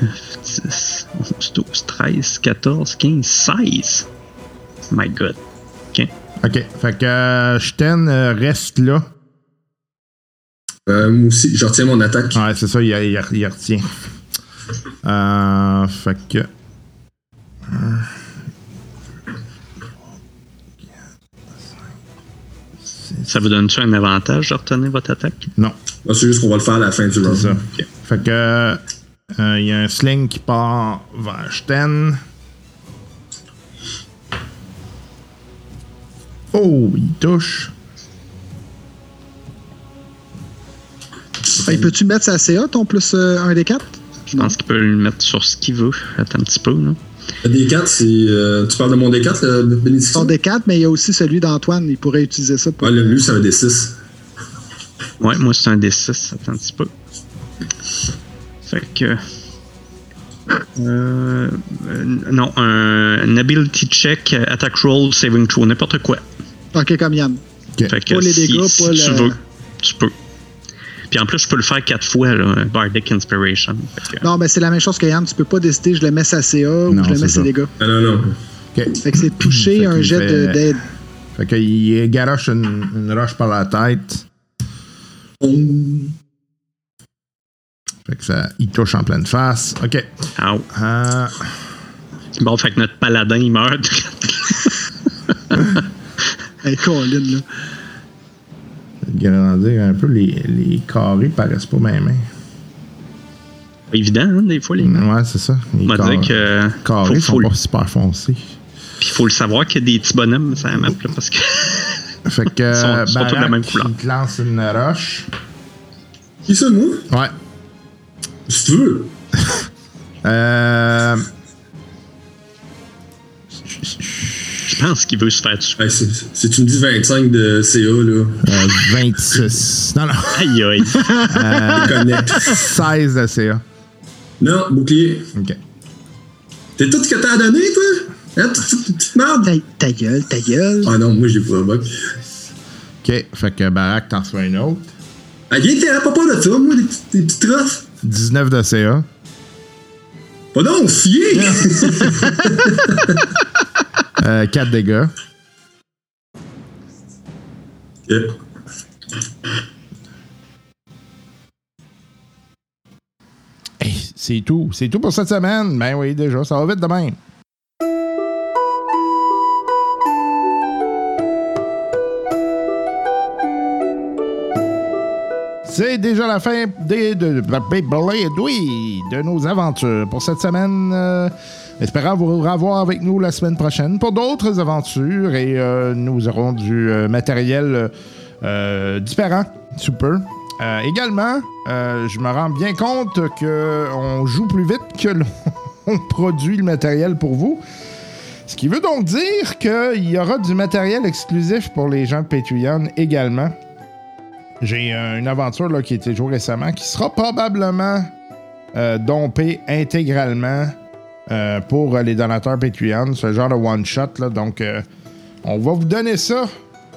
9, 10, 11, 12, 13, 14, 15, 16. My God. OK. Ok. Fait que euh, Sten euh, reste là. Euh, moi aussi, je retiens mon attaque. Ouais, c'est ça, il, il, il retient. Euh, fait que. Ça vous donne-tu un avantage de retenir votre attaque? Non, Moi, c'est juste qu'on va le faire à la fin du round. c'est ça. Fait que. euh, Il y a un sling qui part vers Sten. Oh, il touche. Hey, Peux-tu mettre sa CA, ton plus 1 des 4? Je pense qu'il peut le mettre sur ce qu'il veut. Attends un petit peu, là. Le D4, c'est. euh, tu parles de mon D4, le bénédiction? Son D4, mais il y a aussi celui d'Antoine. Il pourrait utiliser ça pour. Ouais, le lui, c'est un D6. Ouais, moi, c'est un D6. Attends un petit peu. Fait que. Euh, euh, non, un ability check, attack roll, saving throw, n'importe quoi. Ok, comme Yann. Ok. Fait que Pas les si, dégâts, si pas tu le- veux, tu peux. Puis en plus, je peux le faire quatre fois, là, Bardic Inspiration. Que- Non, mais c'est la même chose que Yann. Tu peux pas décider, je le mets sa CA ou Non, je le mets ça. dégâts. Ah non, non. OK. Fait que c'est toucher un jet de- fait- d'aide. Fait qu'il garoche une, une roche par la tête. Fait que ça, il touche en pleine face. OK. Ow. Euh, Bon, fait que notre paladin, il meurt. Hey, Colin, là. Grandir un peu, les, les carrés paraissent pas bien main. Pas évident, hein, des fois, les mains. Ouais, c'est ça. Les On va carrés- dire que. carrés faut, sont faut, le- pas super foncés. puis faut le savoir qu'il y a des petits bonhommes sur la map, là, parce que. Fait que Ils sont- ils sont tous de la Barak, même couleur. il te lance une roche. Qui ça, moi? Ouais. Si tu veux. Euh, pense qu'il veut se faire tuer. Si, tu me dis 25 de CA, là, euh, 26. Non, non. Aïe, aïe. je connecte. 16 de CA. Non, bouclier. OK. T'es tout ce que t'as donné, toi? Hein, Petite merde? Ta, ta gueule, ta gueule. Ah non, moi, j'ai provoque. OK. Fait que Barak t'en reçoit une autre. Ah, viens, t'es pas peur de ça, moi, des petits trosses. 19 de CA. Pas donc, fier! Euh, 4 dégâts. Ok. Hey, c'est tout. C'est tout pour cette semaine. Ben oui, déjà. Ça va vite demain. C'est déjà la fin des, de, de- oui, de nos aventures pour cette semaine. Euh, espérons vous revoir avec nous la semaine prochaine pour d'autres aventures et euh, nous aurons du euh, matériel euh, différent. Euh, également, je me rends bien compte qu'on joue plus vite que l'on on produit le matériel pour vous. Ce qui veut donc dire qu'il y aura du matériel exclusif pour les gens Patreon également. J'ai une aventure là, qui a été jouée récemment qui sera probablement dompée intégralement euh, pour euh, les donateurs Patreon, ce genre de one-shot. Donc, euh, on va vous donner ça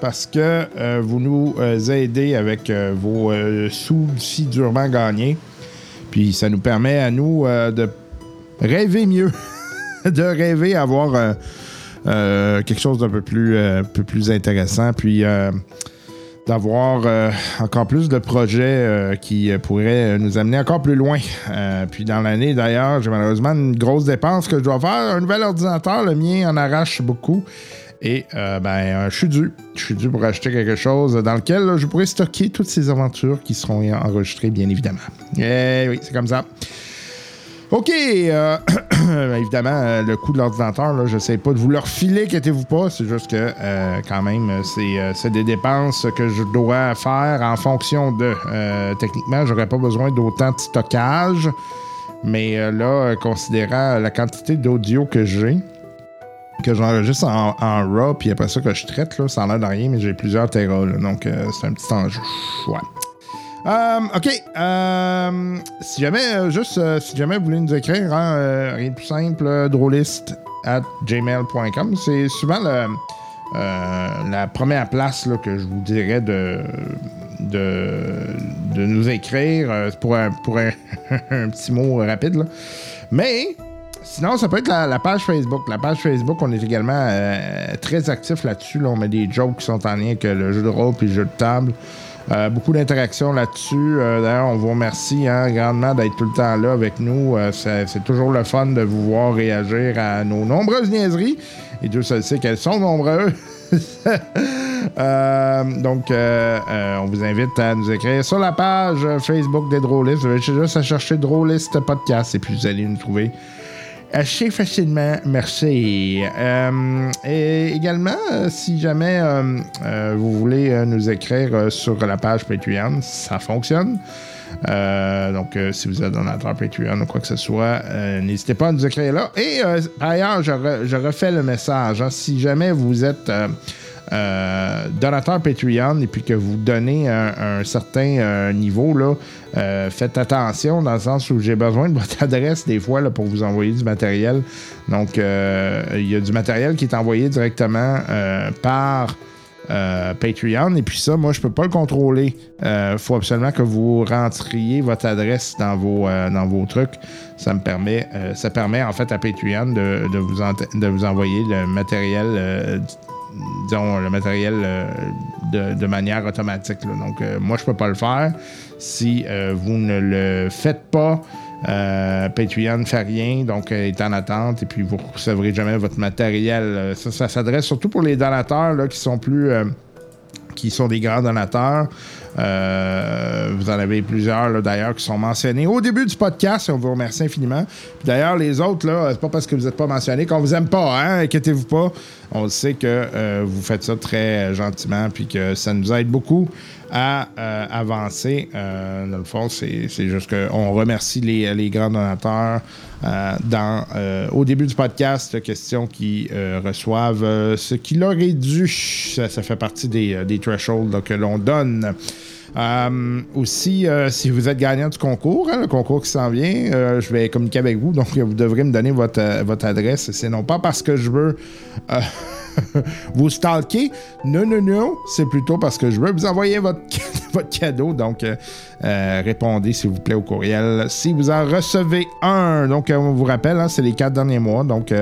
parce que vous nous aidez avec vos sous si durement gagnés. Puis ça nous permet à nous de rêver mieux, de rêver avoir quelque chose d'un peu plus, peu plus intéressant. Puis d'avoir euh, encore plus de projets euh, qui euh, pourraient nous amener encore plus loin. Puis dans l'année, d'ailleurs, j'ai malheureusement une grosse dépense que je dois faire. Un nouvel ordinateur, le mien en arrache beaucoup. Et ben, je suis dû. Je suis dû pour acheter quelque chose dans lequel je pourrais stocker toutes ces aventures qui seront enregistrées, bien évidemment. Eh oui, c'est comme ça. OK. euh, évidemment, euh, le coût de l'ordinateur, je sais pas de vous le refiler, inquiétez-vous pas. C'est juste que, euh, quand même, c'est, des dépenses que je dois faire en fonction de. techniquement, j'aurais pas besoin d'autant de stockage. Mais là, considérant la quantité d'audio que j'ai, que j'enregistre en, en RAW, puis après ça que je traite, ça a l'air rien, mais j'ai plusieurs terras. donc, c'est un petit enjeu. Ouais. Euh, ok. euh, si jamais, euh, juste, si jamais vous voulez nous écrire, hein, rien de plus simple, drôliste at gmail.com. C'est souvent la première place que je vous dirais de, de, nous écrire pour, un, pour un, petit mot rapide. Mais Sinon, ça peut être la, page Facebook. La page Facebook, on est également très actif là-dessus. là. On met des jokes qui sont en lien avec le jeu de rôle puis le jeu de table. Euh, beaucoup d'interactions là-dessus. Euh, D'ailleurs, on vous remercie hein, grandement d'être tout le temps là avec nous. Euh, c'est toujours le fun de vous voir réagir à nos nombreuses niaiseries. Et Dieu seul sait qu'elles sont nombreuses. Donc, on vous invite à nous écrire sur la page Facebook des Drôlistes. Vous avez juste chercher Drôliste Podcast et puis vous allez nous trouver assez facilement. Merci. Euh, et également, euh, si jamais euh, vous voulez nous écrire sur la page Patreon, ça fonctionne. Donc, si vous êtes donateur Patreon ou quoi que ce soit, n'hésitez pas à nous écrire là. Et par ailleurs, je, re- je refais le message. hein. si jamais vous êtes donateur Patreon et puis que vous donnez un, certain euh, niveau, là, euh, faites attention dans le sens où j'ai besoin de votre adresse des fois pour vous envoyer du matériel. Donc, euh, il y a du matériel qui est envoyé directement euh, par euh, Patreon. Et puis ça, moi, je peux pas le contrôler. Il faut absolument que vous rentriez votre adresse dans vos, euh, trucs. Ça me permet, euh, ça permet en fait à Patreon de, vous, envoyer le matériel, euh, disons, le matériel euh, de, manière automatique. Donc, euh, moi, je peux pas le faire. Si euh, vous ne le faites pas, Patreon ne fait rien, donc est en attente et puis vous ne recevrez jamais votre matériel. Ça, ça s'adresse surtout pour les donateurs là, qui sont plus. qui sont des grands donateurs. Euh, vous en avez plusieurs d'ailleurs qui sont mentionnés au début du podcast on vous remercie infiniment. D'ailleurs, les autres, là, c'est pas parce que vous n'êtes pas mentionnés qu'on vous aime pas, hein? Inquiétez-vous pas. On sait que euh, vous faites ça très euh, gentiment puis que ça nous aide beaucoup à avancer. Dans le fond, c'est juste qu'on remercie les, grands donateurs au début du podcast, questions qui reçoivent ce qu'il aurait dû. Ça, fait partie des, thresholds que l'on donne. Euh, aussi, euh, si vous êtes gagnant du concours, hein, le concours qui s'en vient, euh, je vais communiquer avec vous. Donc, vous devrez me donner votre, adresse. C'est non pas parce que je veux vous stalker. Non, non, non. C'est plutôt parce que je veux vous envoyer votre, cadeau. Donc, répondez, s'il vous plaît, au courriel. Si vous en recevez un, donc, on vous rappelle, hein, c'est les quatre derniers mois. Donc,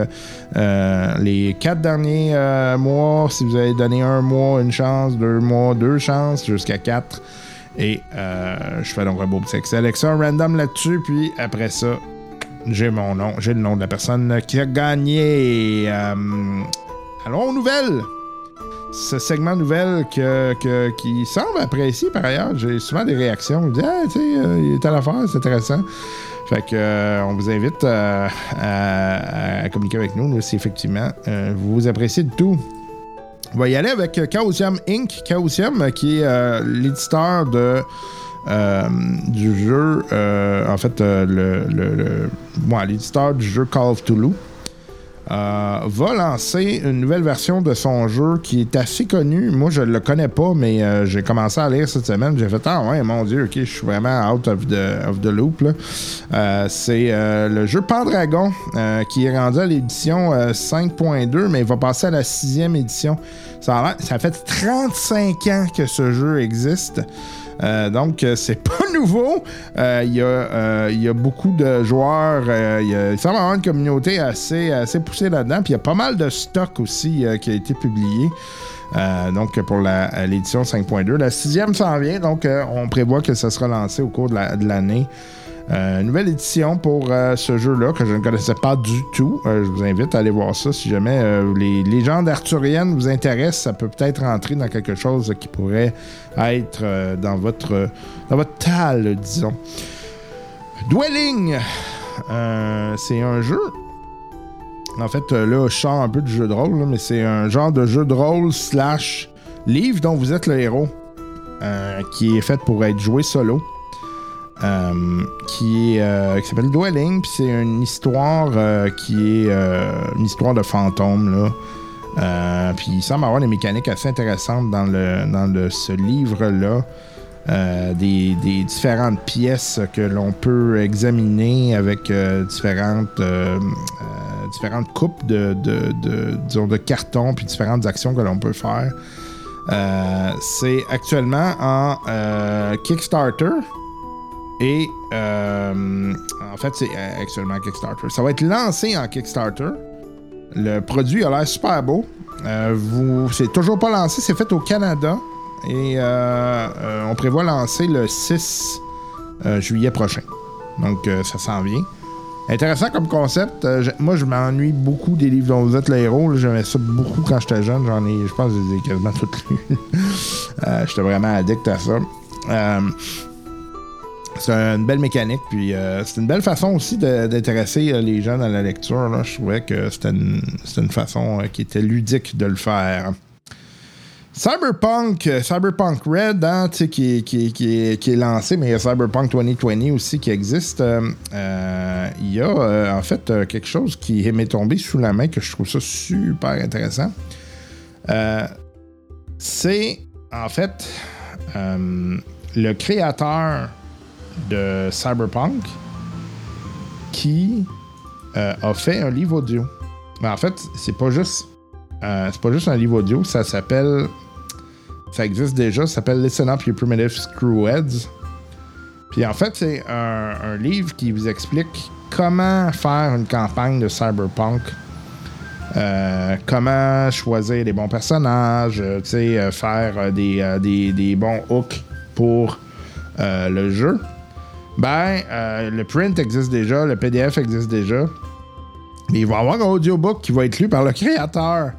les quatre derniers mois, si vous avez donné un mois, une chance, deux mois, deux chances, jusqu'à quatre. Et euh, je fais donc un beau petit Excel avec ça, un random là-dessus. Puis après ça, j'ai mon nom, j'ai le nom de la personne qui a gagné. Euh, allons aux nouvelles. Ce segment nouvelle que, que- qui semble apprécié par ailleurs. J'ai souvent des réactions. On me dit, ah, tu sais, euh, il est à l'affaire, c'est intéressant. Fait que, euh, on vous invite à, communiquer avec nous, là, si effectivement euh, vous appréciez de tout. On va y aller avec Chaosium Inc. Chaosium, qui est euh, l'éditeur de euh, du jeu, euh, en fait, le, l'éditeur du jeu Call of Toulouse. Euh, va lancer une nouvelle version de son jeu qui est assez connu. Moi, je le connais pas, mais euh, j'ai commencé à lire cette semaine. J'ai fait Ah ouais, mon Dieu, ok, je suis vraiment out of the, of the loop. Euh, c'est le jeu Pendragon euh, qui est rendu à l'édition euh, 5.2, mais il va passer à la sixième édition. Ça fait 35 ans que ce jeu existe. Euh, donc, euh, c'est pas nouveau. Euh, Il y, a, beaucoup de joueurs. il y a- semble avoir une communauté assez, assez poussée là-dedans. Puis il y a pas mal de stock aussi qui a été publié. Donc, pour l'édition 5.2. La sixième s'en vient. Donc, on prévoit que ça sera lancé au cours de l'année. Euh, nouvelle édition pour euh, ce jeu-là que je ne connaissais pas du tout. Euh, je vous invite à aller voir ça si jamais euh, les légendes arthuriennes vous intéressent. Ça peut peut-être rentrer dans quelque chose qui pourrait être dans votre dans votre tal, disons. Dwelling, c'est un jeu. En fait, là, je sors un peu du jeu de rôle, mais c'est un genre de jeu de rôle slash livre dont vous êtes le héros, qui est fait pour être joué solo. Euh, qui, est, euh, s'appelle Dwelling, puis c'est une histoire euh, qui est une histoire de fantôme, là. Puis il semble avoir des mécaniques assez intéressantes dans, le, dans ce livre-là. Des, différentes pièces que l'on peut examiner avec différentes, différentes coupes de, de, de, de carton puis différentes actions que l'on peut faire. C'est actuellement en Kickstarter. Et euh, en fait, c'est euh, actuellement Kickstarter. Ça va être lancé en Kickstarter. Le produit a l'air super beau. Euh, c'est toujours pas lancé, c'est fait au Canada. Et euh, on prévoit lancer le 6 euh, juillet prochain. Donc ça s'en vient. Intéressant comme concept. Moi, je m'ennuie beaucoup des livres dont vous êtes le héros. là. J'aimais ça beaucoup quand j'étais jeune. J'en ai, je pense les ai quasiment toutes lues. J'étais vraiment addict à ça. C'est une belle mécanique, puis euh, c'est une belle façon aussi d'intéresser euh, les jeunes à la lecture. Là. Je trouvais que c'était une, une façon euh, qui était ludique de le faire. Cyberpunk, Cyberpunk Red, hein, qui, qui- qui- qui est lancé, mais il y a Cyberpunk 2020 aussi qui existe. Il y a en fait quelque chose qui m'est tombé sous la main que je trouve ça super intéressant. C'est en fait le créateur de Cyberpunk qui euh, a fait un livre audio. Mais en fait, c'est pas juste euh, c'est pas juste un livre audio, ça s'appelle ça existe déjà, ça s'appelle Listen Up You Primitive Screwheads. Puis en fait, c'est un, livre qui vous explique comment faire une campagne de Cyberpunk. Euh, comment choisir les bons personnages, faire des, des, des bons hooks pour le jeu. Ben, euh, le print existe déjà, le PDF existe déjà. Mais il va y avoir un audiobook qui va être lu par le créateur.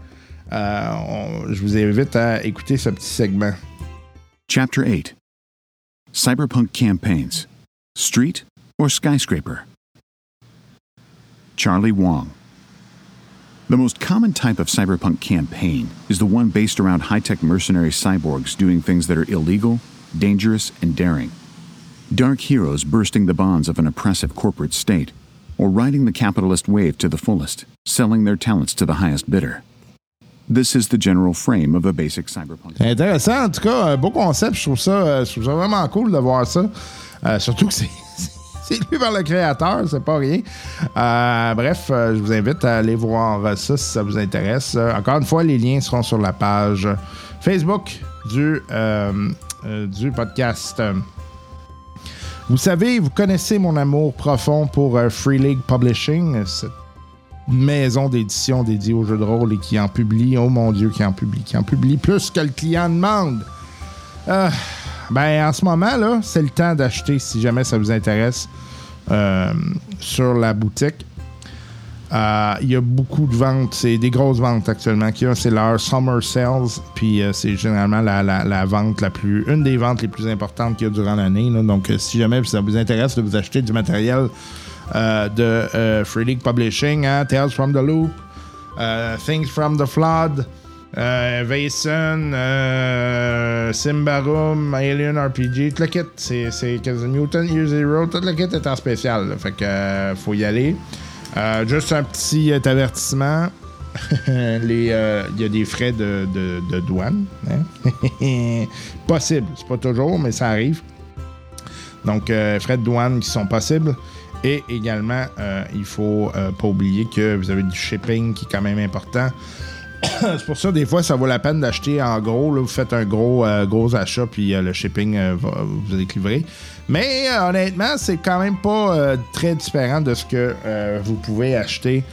Euh, on- je vous invite à écouter ce petit segment. Chapter 8 Cyberpunk Campaigns Street or Skyscraper? Charlie Wong. The most common type of cyberpunk campaign is the one based around high tech mercenary cyborgs doing things that are illegal, dangerous, and daring. Dark heroes bursting the bonds of an oppressive corporate state, or riding the capitalist wave to the fullest, selling their talents to the highest bidder. This is the general frame of a basic cyberpunk. Intéressant, en tout cas, un beau concept. Je trouve ça, euh, je trouve ça vraiment cool de voir ça. Euh, surtout que c'est. C'est lu par le créateur, c'est pas rien. Euh, bref, euh, je vous invite à aller voir ça si ça vous intéresse. Euh, encore une fois, les liens seront sur la page Facebook du, du podcast. Vous savez, vous connaissez mon amour profond pour euh, Free League Publishing, cette maison d'édition dédiée aux jeux de rôle et qui en publie, oh mon Dieu, qui en publie, qui en publie plus que le client demande. Euh, ben, en ce moment, là, c'est le temps d'acheter si jamais ça vous intéresse euh, sur la boutique. Euh, Il y a beaucoup de ventes, c'est des grosses ventes actuellement qu'il y a. C'est leur Summer Sales, puis euh, c'est généralement la, vente la plus, une des ventes les plus importantes qu'il y a durant l'année. Donc, euh, si jamais ça vous intéresse de vous acheter du matériel de Free League Publishing, hein, Tales from the Loop, Things from the Flood, euh, Vason, Simbarum, Alien RPG, tout le kit. C'est, Mutant Year Zero, tout kit est en spécial. Fait que faut y aller. Euh, juste un petit euh, avertissement. Euh, Il y a des frais de, douane. hein? Possible. C'est pas toujours, mais ça arrive. Donc, frais de douane qui sont possibles. Et également, il faut pas oublier que vous avez du shipping qui est quand même important. c'est pour ça, des fois, ça vaut la peine d'acheter en gros. là. vous faites un gros, euh, gros achat, puis euh, le shipping euh, va vous. Mais euh, honnêtement, c'est quand même pas très différent de ce que vous pouvez acheter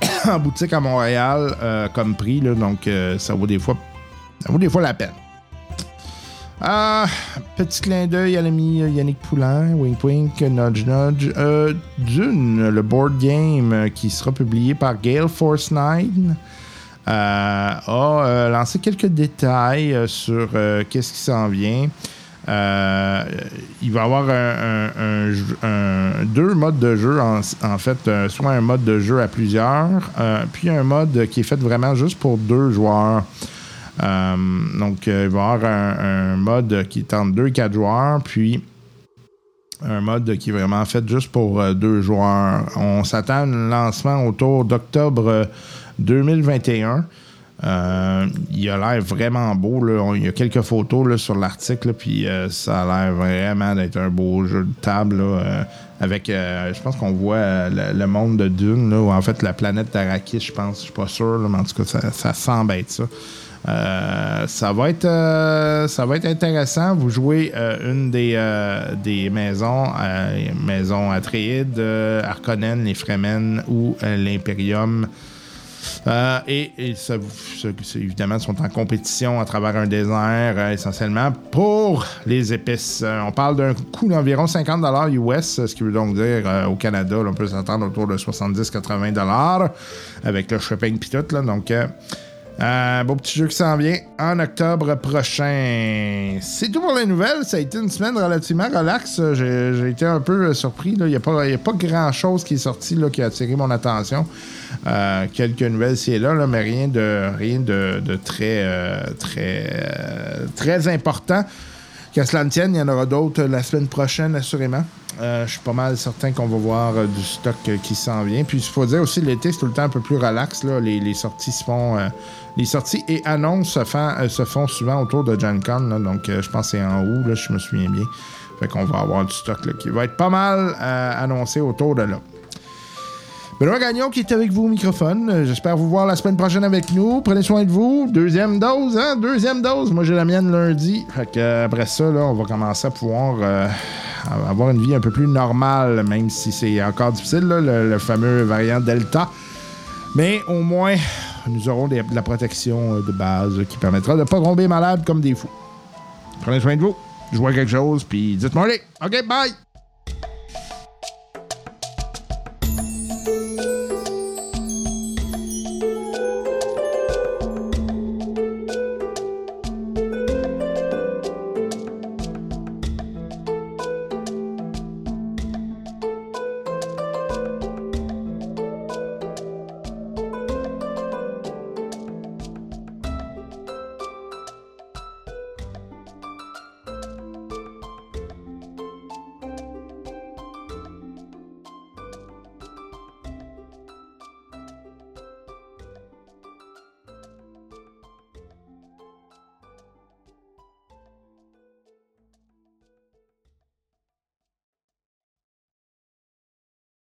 en boutique à Montréal comme prix. là. donc, ça vaut des fois, ça vaut des fois la peine. Ah, petit clin d'œil à l'ami Yannick Poulain, wink wink, nudge nudge. Dune, le board game qui sera publié par Gale Force 9, euh, a euh, lancé quelques détails euh, sur euh, qu'est-ce qui s'en vient. Euh, il va y avoir un, deux modes de jeu, en, fait, euh, soit un mode de jeu à plusieurs, euh, puis un mode qui est fait vraiment juste pour deux joueurs. Euh, donc, euh, il va y avoir un, mode qui est entre 2 et 4 joueurs, puis un mode qui est vraiment fait juste pour euh, deux joueurs. On s'attend à un lancement autour d'octobre euh, 2021. Euh, il a l'air vraiment beau. là. Il y a quelques photos là, sur l'article, puis euh, ça a l'air vraiment d'être un beau jeu de table. là, euh, avec, je pense qu'on voit le, monde de Dune, ou en fait la planète d'Arrakis, je pense. Je suis pas sûr, mais en tout cas, ça, ça semble être ça. Ça va être ça va être intéressant. Vous jouez une des, des maisons, maison Atréide, euh, Harkonnen, les Fremen ou l'Imperium. Euh, et et ça, ça- évidemment, sont en compétition à travers un désert, euh, essentiellement pour les épices. Euh, on parle d'un coût d'environ 50 US, ce qui veut donc dire au Canada, on peut s'attendre autour de 70-80 avec le shipping puis tout. Là, donc, Un beau petit jeu qui s'en vient en octobre prochain. C'est tout pour les nouvelles. Ça a été une semaine relativement relax. J'ai été un peu euh, surpris. Il n'y a pas, pas grand-chose qui est sorti qui a attiré mon attention. Euh, quelques nouvelles c'est là, là, mais rien de, rien de, très, euh, très, euh, important. Qu'à cela ne tienne, il y en aura d'autres la semaine prochaine, assurément. Euh, je suis pas mal certain qu'on va voir euh, du stock euh, qui s'en vient. Puis il faut dire aussi, l'été, c'est tout le temps un peu plus relax. Les, les sorties se font. Les sorties et annonces se, font- euh, se font souvent autour de Gen Con. Donc, euh, je pense que c'est en août, là, je me souviens bien. Fait qu'on va avoir du stock qui va être pas mal euh, annoncé autour de là. Benoît Gagnon qui est avec vous au microphone. J'espère vous voir la semaine prochaine avec nous. Prenez soin de vous. Deuxième dose, hein? Deuxième dose. Moi, j'ai la mienne lundi. Fait que, après ça, là, on va commencer à pouvoir avoir une vie un peu plus normale, même si c'est encore difficile, le fameux variant Delta. Mais au moins, nous aurons de la protection euh, de base qui permettra de ne pas tomber malade comme des fous. Prenez soin de vous. Jouez à quelque chose, puis dites-moi allez. OK, bye!